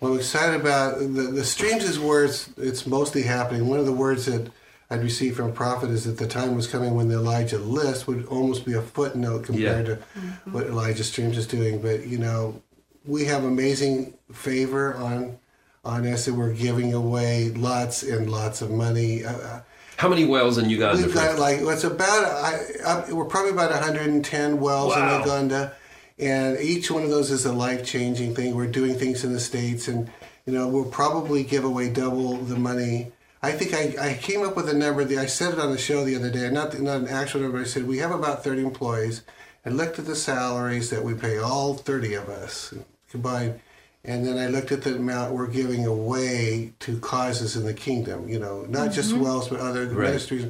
Well, I'm excited about the, the streams is where it's, it's mostly happening. One of the words that I'd received from a prophet is that the time was coming when the Elijah list would almost be a footnote compared Yeah. to what Elijah Streams is doing. But, you know, we have amazing favor on on us and we're giving away lots and lots of money. Uh, uh, How many wells in Uganda? We've got like it's about I, I, we're probably about 110 wells Wow. in Uganda, and each one of those is a life changing thing. We're doing things in the states, and you know we'll probably give away double the money. I think I, I came up with a number. The, I said it on the show the other day, not not an actual number. I said we have about 30 employees. I looked at the salaries that we pay all 30 of us combined. And then I looked at the amount we're giving away to causes in the kingdom, you know, not just mm-hmm. wells, but other Right. ministries.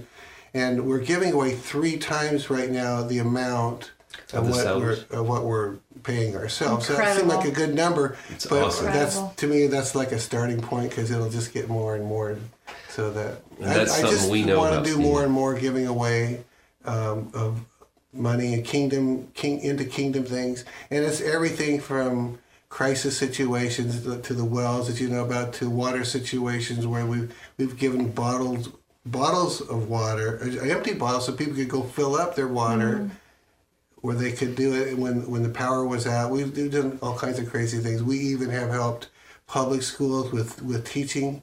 And we're giving away three times right now the amount of the what we're sellers. what we're paying ourselves. So that seemed like a good number, It's but awesome. that's to me that's like a starting point because it'll just get more and more. So that And that's something just we know want to do Steve. more and more giving away um, of money and kingdom king into kingdom things, and it's everything from crisis situations to- to the wells that you know about to water situations where we've we've given bottles bottles of water uh, empty bottles so people could go fill up their water where they could do it when when the power was out we've done all kinds of crazy things we even have helped public schools with with teaching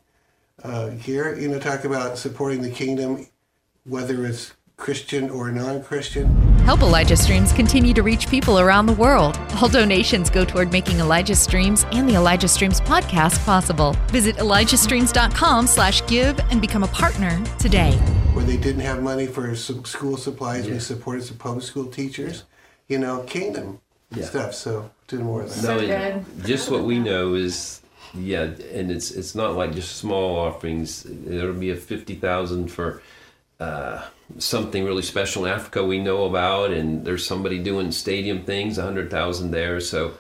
uh, here you know talk about supporting the kingdom whether it's christian or non-christian Help Elijah Streams continue to reach people around the world. All donations go toward making Elijah Streams and the Elijah Streams podcast possible. Visit ElijahStreams.com slash give and become a partner today. Where they didn't have money for some school supplies. We supported some public school teachers, you know, kingdom Yeah. stuff. So doing more of that. So and good. Just what we know is, yeah, and it's it's not like just small offerings. There'll be a fifty thousand for uh, something really special in Africa we know about, and there's somebody doing stadium things, a hundred thousand there. So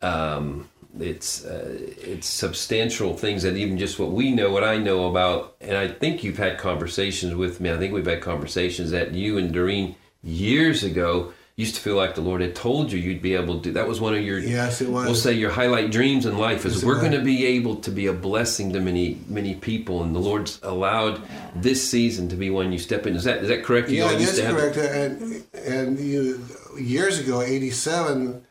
um, it's uh, it's substantial things that even just what we know, what I know about, and I think you've had conversations with me. I think we've had conversations that you and Derene years ago used to feel like the Lord had told you you'd be able to do. That was one of your Yes, it was. We'll say your highlight dreams in life is Yes, we're going to be able to be a blessing to many many people, and the Lord's allowed this season to be one you step in. Is that is that correct? You yeah, it used to have- correct. And and you years ago, '87,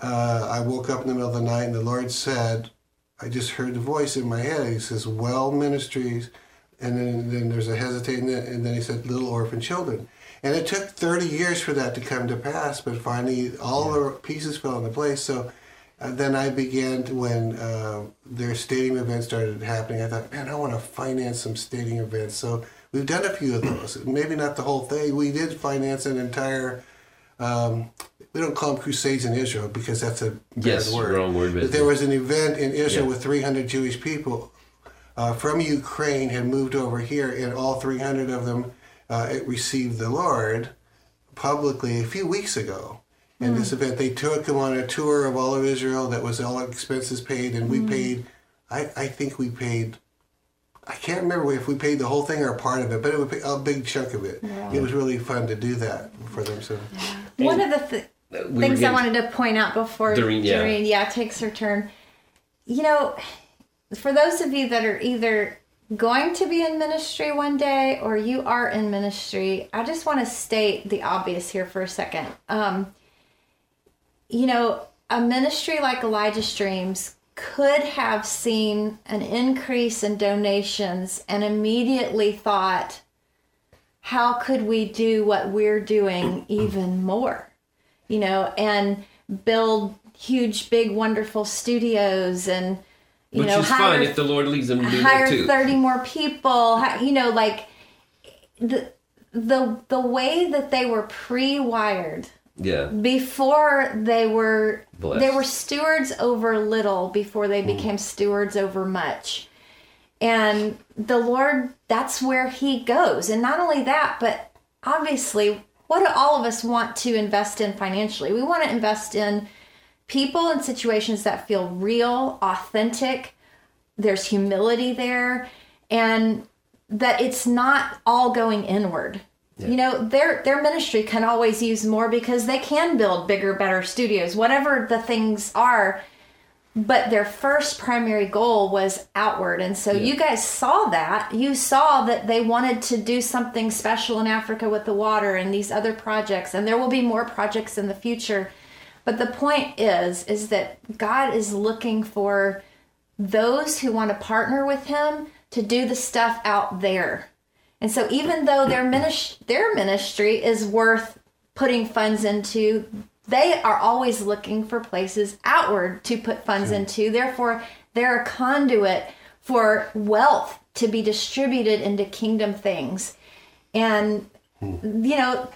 uh, I woke up in the middle of the night and the Lord said, I just heard the voice in my head. He says, "Well Ministries," and then then there's a hesitation, and then he said, "Little Orphan Children." And it took 30 years for that to come to pass, but finally all the pieces fell into place. So uh, then I began to, when uh, their stadium events started happening. I thought, man, I want to finance some stadium events. So we've done a few of those. Maybe not the whole thing. We did finance an entire. Um, we don't call them crusades in Israel because that's a bad Yes, word. wrong word, but- But there was an event in Israel Yeah. with 300 Jewish people uh, from Ukraine had moved over here, and all 300 of them uh, received the Lord publicly a few weeks ago. In this event, they took them on a tour of all of Israel. That was all expenses paid, and we paid. I, I think we paid. I can't remember if we paid the whole thing or a part of it, but it was a big chunk of it. It was really fun to do that for them. So One of the th- we things I wanted to point out before Derene, yeah. Derene, yeah, takes her turn. You know, for those of you that are either going to be in ministry one day or you are in ministry, I just want to state the obvious here for a second. Um, you know, a ministry like Elijah Streams could have seen an increase in donations and immediately thought, how could we do what we're doing even more? You know, and build huge, big, wonderful studios and, you which know, is hire fine if the Lord leads them to do hire that too. 30 more people you know like the the the way that they were pre-wired yeah, before they were Blessed. they were stewards over little before they hmm. became stewards over much and the lord that's where he goes and not only that but obviously what do all of us want to invest in financially? We want to invest in people and situations that feel real authentic. There's humility there and that it's not all going inward. You know their their ministry can always use more because they can build bigger better studios. Whatever the things are but their first primary goal was outward. And so you guys saw that. You saw that they wanted to do something special in africa with the water and these other projects and there will be more projects in the future. But the point is is that god is looking for those who want to partner with him to do the stuff out there. And so even though their ministry, their ministry is worth putting funds into, they are always looking for places outward to put funds into. Therefore, they're a conduit for wealth to be distributed into kingdom things. And hmm. you know,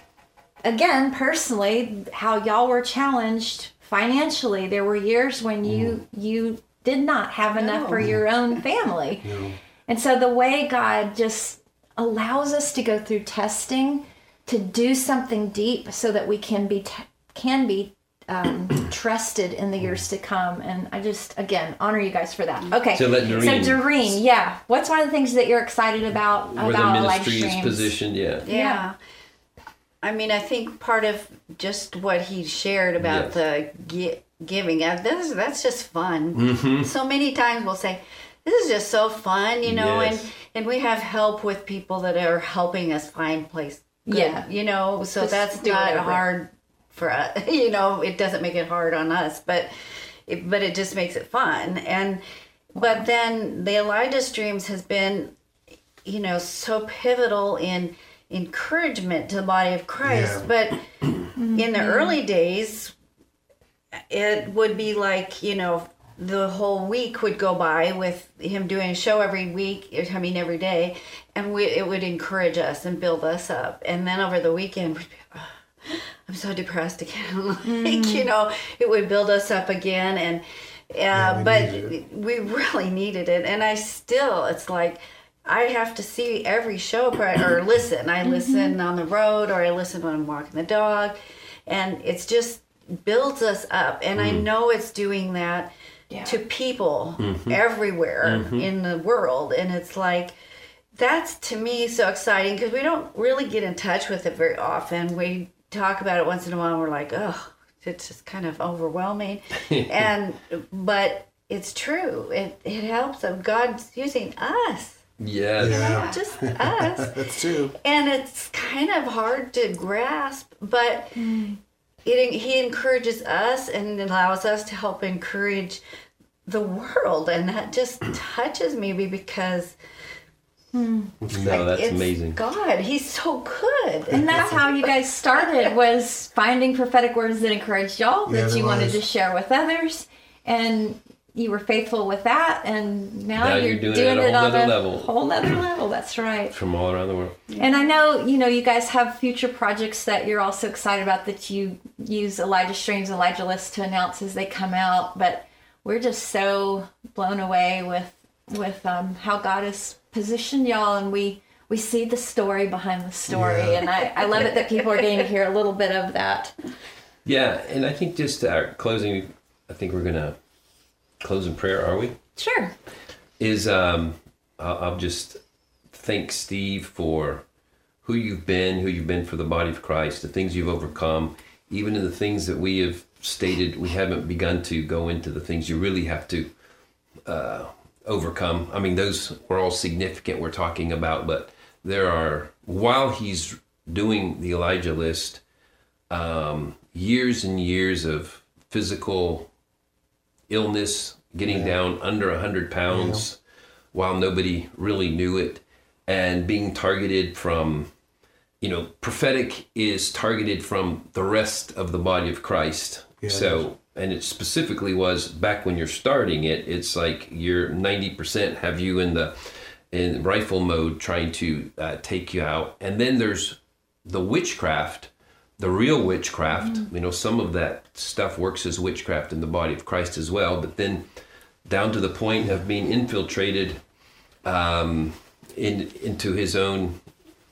again, personally, how y'all were challenged financially. There were years when you hmm. you did not have enough for your own family. <laughs> And so the way God just allows us to go through testing to do something deep so that we can be t- can be um, <clears throat> trusted in the years to come. And I just, again, honor you guys for that. Okay. So let Derene- So Derene, yeah. What's one of the things that you're excited about Where the about live ministry is streams? positioned, yeah. Yeah. I mean, I think part of just what he shared about Yes. the gi- giving, uh, this, that's just fun. Mm-hmm. So many times we'll say, this is just so fun, you know, Yes. and, and we have help with people that are helping us find place. good, Yeah. You know, so Just that's do not whatever. hard for us. Uh, <laughs> you know, it doesn't make it hard on us, but it, but it just makes it fun. And, but then the Elijah's Streams has been you know so pivotal in encouragement to the body of Christ Yeah. but <clears throat> in the mm-hmm. early days it would be like you know the whole week would go by with him doing a show every week I mean every day and we, it would encourage us and build us up and then over the weekend we'd be, "Oh, I'm so depressed again <laughs> like mm. you know it would build us up again and uh, we but we really needed it. And i still it's like i have to see every show or listen. I mm-hmm. listen on the road or i listen when i'm walking the dog. And it's just builds us up. And i mm. know it's doing that Yeah. to people mm-hmm. everywhere mm-hmm. in the world. And it's like that's to me so exciting because we don't really get in touch with it very often. We talk about it once in a while we're like oh it's just kind of overwhelming. <laughs> And but it's true. It, it helps them god's using us. Yes. Yeah. not just us. <laughs> That's true. and it's kind of hard to grasp but mm. it, he encourages us and allows us to help encourage the world. And that just touches me because No, that's it's amazing. god he's so good And that's how you guys started was finding prophetic words that encouraged y'all Yeah, that there you wanted was. to share with others. And you were faithful with that and now, Now you're, you're doing doing, it at a it on nother a level. whole nother level. That's right. From all around the world. And I know, you know, you guys have future projects that you're also excited about that you use Elijah Streams, Elijah List to announce as they come out. But we're just so blown away with with um, how God has positioned y'all, and we we see the story behind the story, Yeah. and I, I love it that people are getting to hear a little bit of that. Yeah, and I think just our closing, I think we're going to close in prayer, are we? Sure. is um, I'll, I'll just thank Steve for who you've been, who you've been for the body of Christ, the things you've overcome, even in the things that we have stated we haven't begun to go into the things you really have to uh, overcome. I mean, those were all significant. We're talking about, but there are while he's doing the Elijah list, um, years and years of physical illness, getting down under 100 pounds while nobody really knew it, and being targeted from, you know, prophetic is targeted from the rest of the body of Christ. Yeah, so, and it specifically was back when you're starting it, it's like you're 90% have you in the in rifle mode trying to uh, take you out. And then there's the witchcraft the real witchcraft. You know, some of that stuff works as witchcraft in the body of Christ as well, but then down to the point of being infiltrated um, in, into his own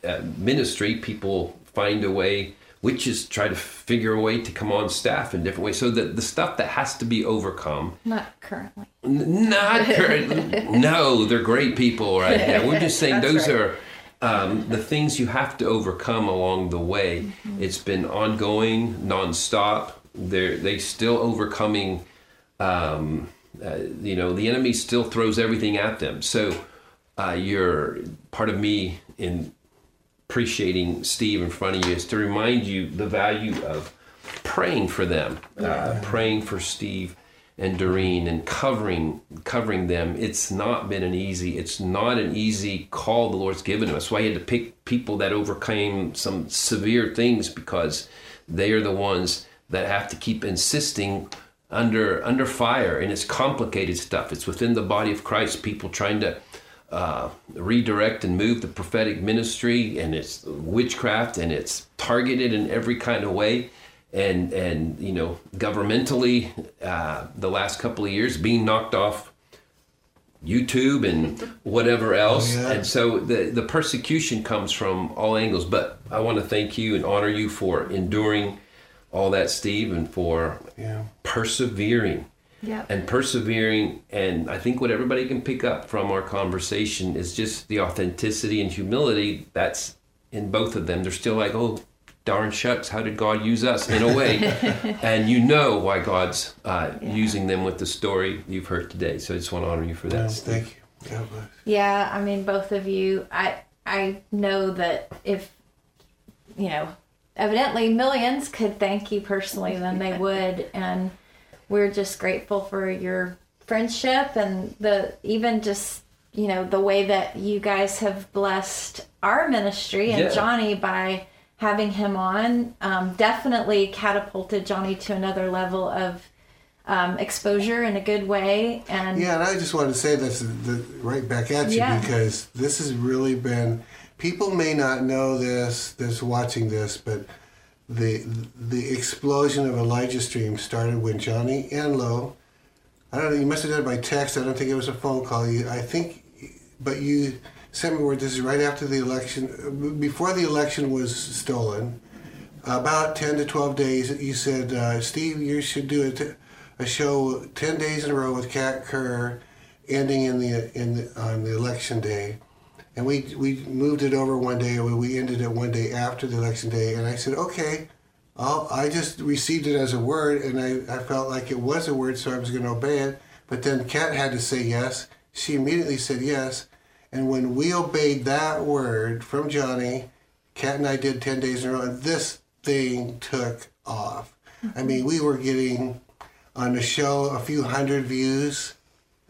uh, ministry, people find a way. Witches try to figure a way to come on staff in different ways. So that the stuff that has to be overcome Not currently. N- Not currently. <laughs> no, they're great people right now. We're just saying those are um, the things you have to overcome along the way. It's been ongoing, nonstop. They're they still overcoming. Um, uh, you know, the enemy still throws everything at them. So uh, you're part of me in appreciating Steve in front of you is to remind you the value of praying for them, uh, praying for Steve and Derene and covering covering them. It's not been an easy. It's not an easy call the Lord's given to us. Why He had to pick people that overcame some severe things because they are the ones that have to keep insisting under under fire, and it's complicated stuff. It's within the body of Christ. People trying to uh, redirect and move the prophetic ministry, and it's witchcraft, and it's targeted in every kind of way, and and you know governmentally, uh, the last couple of years being knocked off YouTube and whatever else, yeah. and so the the persecution comes from all angles. But I want to thank you and honor you for enduring all that, Steve, and for Yeah. persevering Yep. and persevering. And I think what everybody can pick up from our conversation is just the authenticity and humility that's in both of them. They're still like, oh, darn shucks, how did God use us in a way? <laughs> and you know why God's uh, using them with the story you've heard today. So I just want to honor you for that. Yeah, thank you. God bless. Yeah, I mean, both of you. I I know that if you know, evidently millions could thank you personally, then they <laughs> would, and we're just grateful for your friendship and the even just you know the way that you guys have blessed our ministry and Yeah. Johnny by having him on. Um, definitely catapulted Johnny to another level of um, exposure in a good way, and Yeah, and I just wanted to say this the, right back at you Yeah. because this has really been. People may not know this, that's watching this, but the the explosion of Elijah Stream started when Johnny and Enlow. I don't know. You must have done it by text. I don't think it was a phone call. You, I think, but you sent me word. This is right after the election, before the election was stolen. About ten to twelve days, you said, uh, Steve, you should do a, t- a show ten days in a row with Kat Kerr, ending in the in the, on the election day, and we we moved it over one day. We we ended it one day after the election day, and I said, okay. I'll, I just received it as a word, and I, I felt like it was a word, so I was going to obey it. But then Kat had to say yes. She immediately said yes. And when we obeyed that word from Johnny, Kat and I did 10 days in a row, and this thing took off. I mm-hmm. mean, we were getting on the show a few hundred views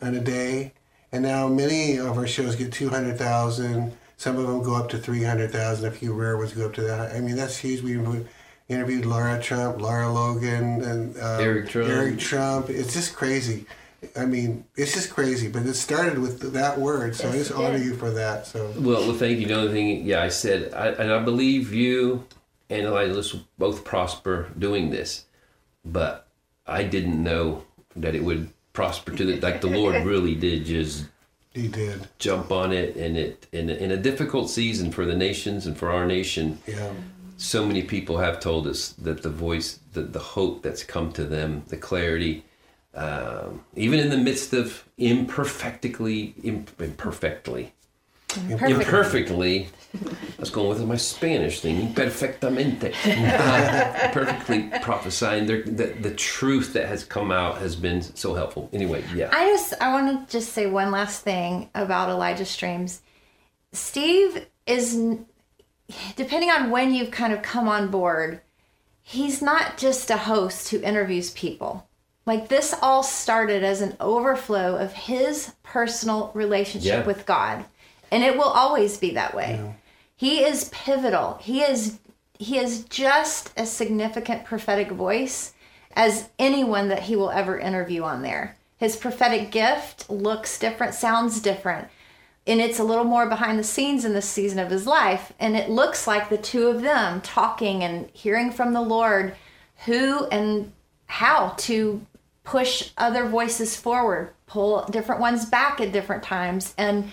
in a day, and now many of our shows get 200,000. Some of them go up to 300,000. A few rare ones go up to that. I mean, that's huge. We interviewed Lara Trump, Lara Logan, and uh, Eric Trump. Eric Trump. It's just crazy. I mean, it's just crazy. But it started with that word, so I just honor did. you for that. So Well, well, thank you. The only thing, yeah, I said, I, and I believe you and Elias both prosper doing this, but I didn't know that it would prosper to the like the Lord really did just he did. jump on it, and it in a, in a difficult season for the nations and for our nation. Yeah. So many people have told us that the voice, the, the hope that's come to them, the clarity, um, even in the midst of imperfectly, imp- imperfectly, Perfect. imperfectly. I was going with my Spanish thing, imperfectamente. Uh, <laughs> perfectly prophesying. There- The, the truth that has come out has been so helpful. Anyway, yeah. I just I want to just say one last thing about Elijah Streams. Steve is depending on when you've kind of come on board, he's not just a host who interviews people. Like this all started as an overflow of his personal relationship Yeah. with God. And it will always be that way. He is pivotal. He is he is just as significant prophetic voice as anyone that he will ever interview on there. His prophetic gift looks different, sounds different, and it's a little more behind the scenes in this season of his life. And it looks like the two of them talking and hearing from the Lord who and how to push other voices forward, pull different ones back at different times, and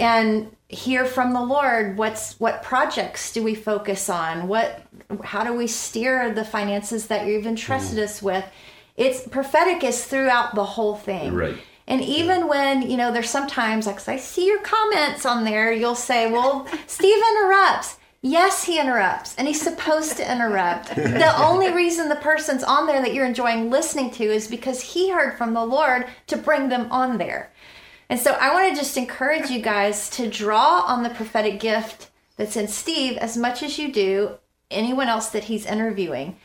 and hear from the Lord what's what projects do we focus on? What how do we steer the finances that you've entrusted mm-hmm. us with? It's prophetic is throughout the whole thing. Right. And even when, you know, there's sometimes like I see your comments on there, you'll say, Well, Steve interrupts. Yes, he interrupts, and he's supposed to interrupt. <laughs> the only reason the person's on there that you're enjoying listening to is because he heard from the Lord to bring them on there. And so I want to just encourage you guys to draw on the prophetic gift that's in Steve as much as you do anyone else that he's interviewing.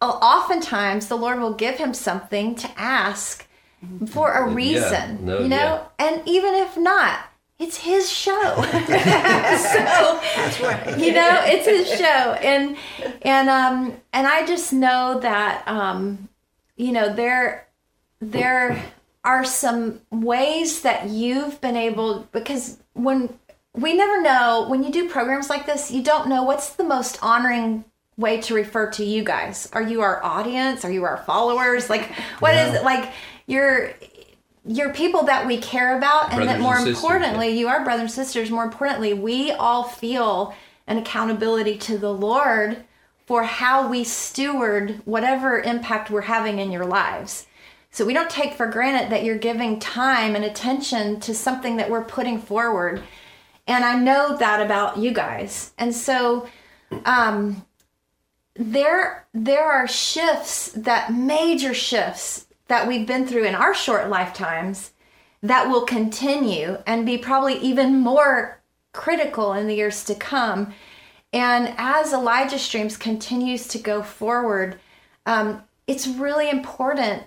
Oftentimes, the Lord will give him something to ask mm-hmm. for a reason, no, you know? yeah. And even if not, it's his show. <laughs> so That's right. you know it's his show. And and um and i just know that um you know there there are some ways that you've been able because when we never know. When you do programs like this you don't know what's the most honoring way to refer to you guys. Are you our audience? Are you our followers? Like what is it? Like you're you're people that we care about and that more and sisters, importantly you are brothers and sisters more importantly we all feel an accountability to the lord for how we steward whatever impact we're having in your lives. So we don't take for granted that you're giving time and attention to something that we're putting forward. And I know that about you guys. And so um, there there are shifts that major shifts that we've been through in our short lifetimes that will continue and be probably even more critical in the years to come. And as Elijah Streams continues to go forward, um, it's really important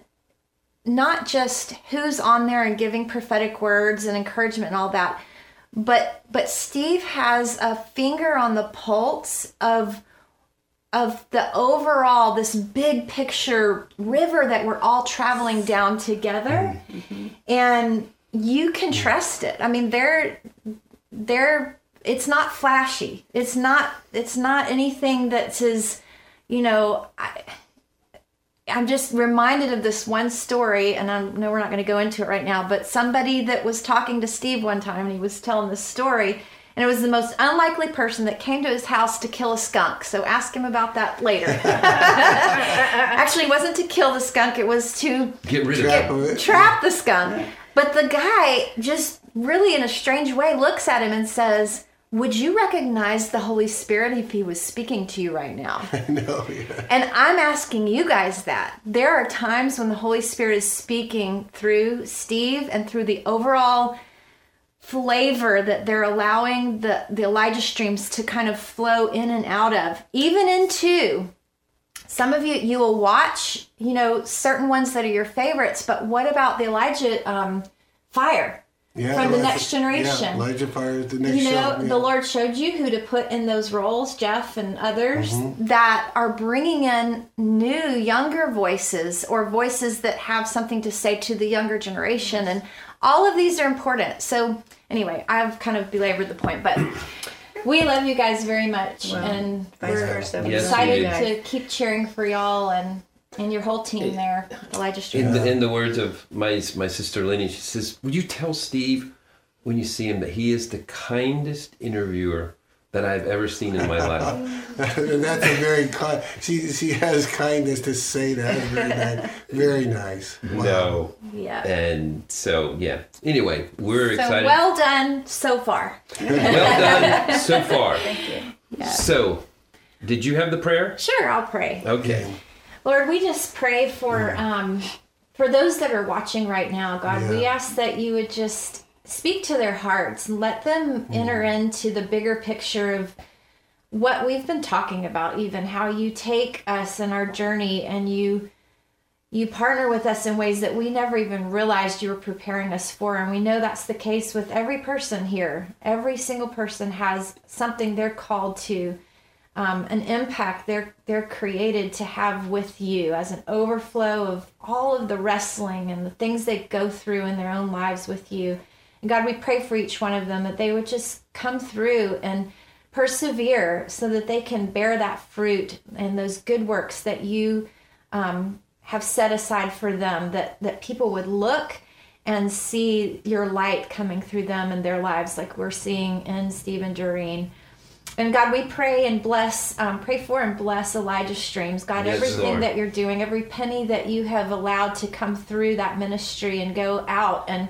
not just who's on there and giving prophetic words and encouragement and all that, but but Steve has a finger on the pulse of of the overall this big picture river that we're all traveling down together. Mm-hmm. and you can trust it. I mean they're they're it's not flashy. It's not it's not anything that says you know I, i'm just reminded of this one story and i know we're not going to go into it right now but somebody that was talking to steve one time and he was telling this story and it was the most unlikely person that came to his house to kill a skunk. So ask him about that later. <laughs> Actually, it wasn't to kill the skunk; it was to get rid trap of it. Trap the skunk. But the guy just really, in a strange way, looks at him and says, would you recognize the Holy Spirit if He was speaking to you right now? <laughs> no, yeah. And I'm asking you guys that. There are times when the Holy Spirit is speaking through Steve and through the overall flavor that they're allowing the, the Elijah streams to kind of flow in and out of, even into some of you you will watch you know certain ones that are your favorites but what about the elijah um, fire yeah, from the Elijah, next generation? yeah, elijah fire the next you know show, yeah. the lord showed you who to put in those roles jeff and others mm-hmm. that are bringing in new younger voices or voices that have something to say to the younger generation. And all of these are important. So anyway, I've kind of belabored the point, but we love you guys very much, well, and we're versa. Yes, excited to keep cheering for y'all and and your whole team there, Elijah Street. In the, in the words of my my sister Lenny, she says, "Would you tell Steve when you see him that he is the kindest interviewer that I've ever seen in my life. and <laughs> that's a very kind. She she has kindness to say that. Very nice. Very nice. Wow. No. Yeah. And so yeah. Anyway, we're so excited. well done so far. well done so <laughs> far. Thank you. Yeah. So, did you have the prayer? Sure, I'll pray. Okay. Lord, we just pray for um, for those that are watching right now. God, Yeah. we ask that you would just speak to their hearts. And let them enter into the bigger picture of what we've been talking about even how you take us in our journey and you you partner with us in ways that we never even realized you were preparing us for. And we know that's the case with every person here. Every single person has something they're called to um, an impact they're they're created to have with you as an overflow of all of the wrestling and the things they go through in their own lives with you and God, we pray for each one of them that they would just come through and persevere so that they can bear that fruit and those good works that you um, have set aside for them, that, that people would look and see your light coming through them and their lives, like we're seeing in Stephen Derene. And God, we pray and bless, um, pray for and bless Elijah Streams. God, Yes, everything Lord. that you're doing, every penny that you have allowed to come through that ministry and go out and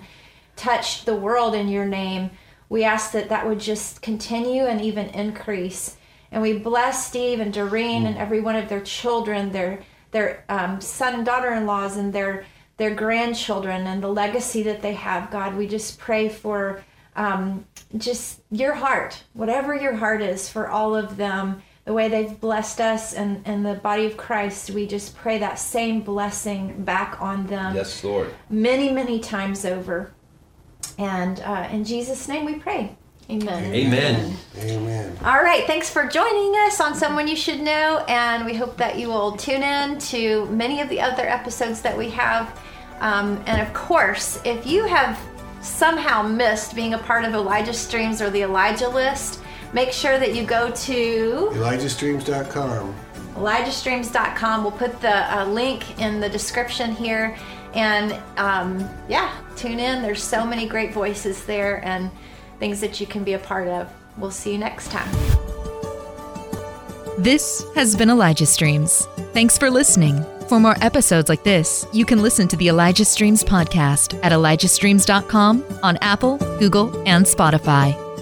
touch the world in your name, we ask that that would just continue and even increase. And we bless Steve and Derene and every one of their children, their their um, son and daughter-in-laws, and their their grandchildren, and the legacy that they have. God, we just pray for um, just your heart, whatever your heart is for all of them. The way they've blessed us and, and the body of Christ, we just pray that same blessing back on them Yes, Lord. many, many times over. And uh, in Jesus' name we pray. Amen. Amen. Amen. All right. Thanks for joining us on Someone You Should Know. And we hope that you will tune in to many of the other episodes that we have. Um, and of course, if you have somehow missed being a part of Elijah Streams or the Elijah List, make sure that you go to ElijahStreams.com. ElijahStreams.com. We'll put the uh, link in the description here. And um, yeah, tune in. There's so many great voices there and things that you can be a part of. We'll see you next time. This has been Elijah Streams. Thanks for listening. For more episodes like this, you can listen to the Elijah Streams podcast at ElijahStreams.com on Apple, Google, and Spotify.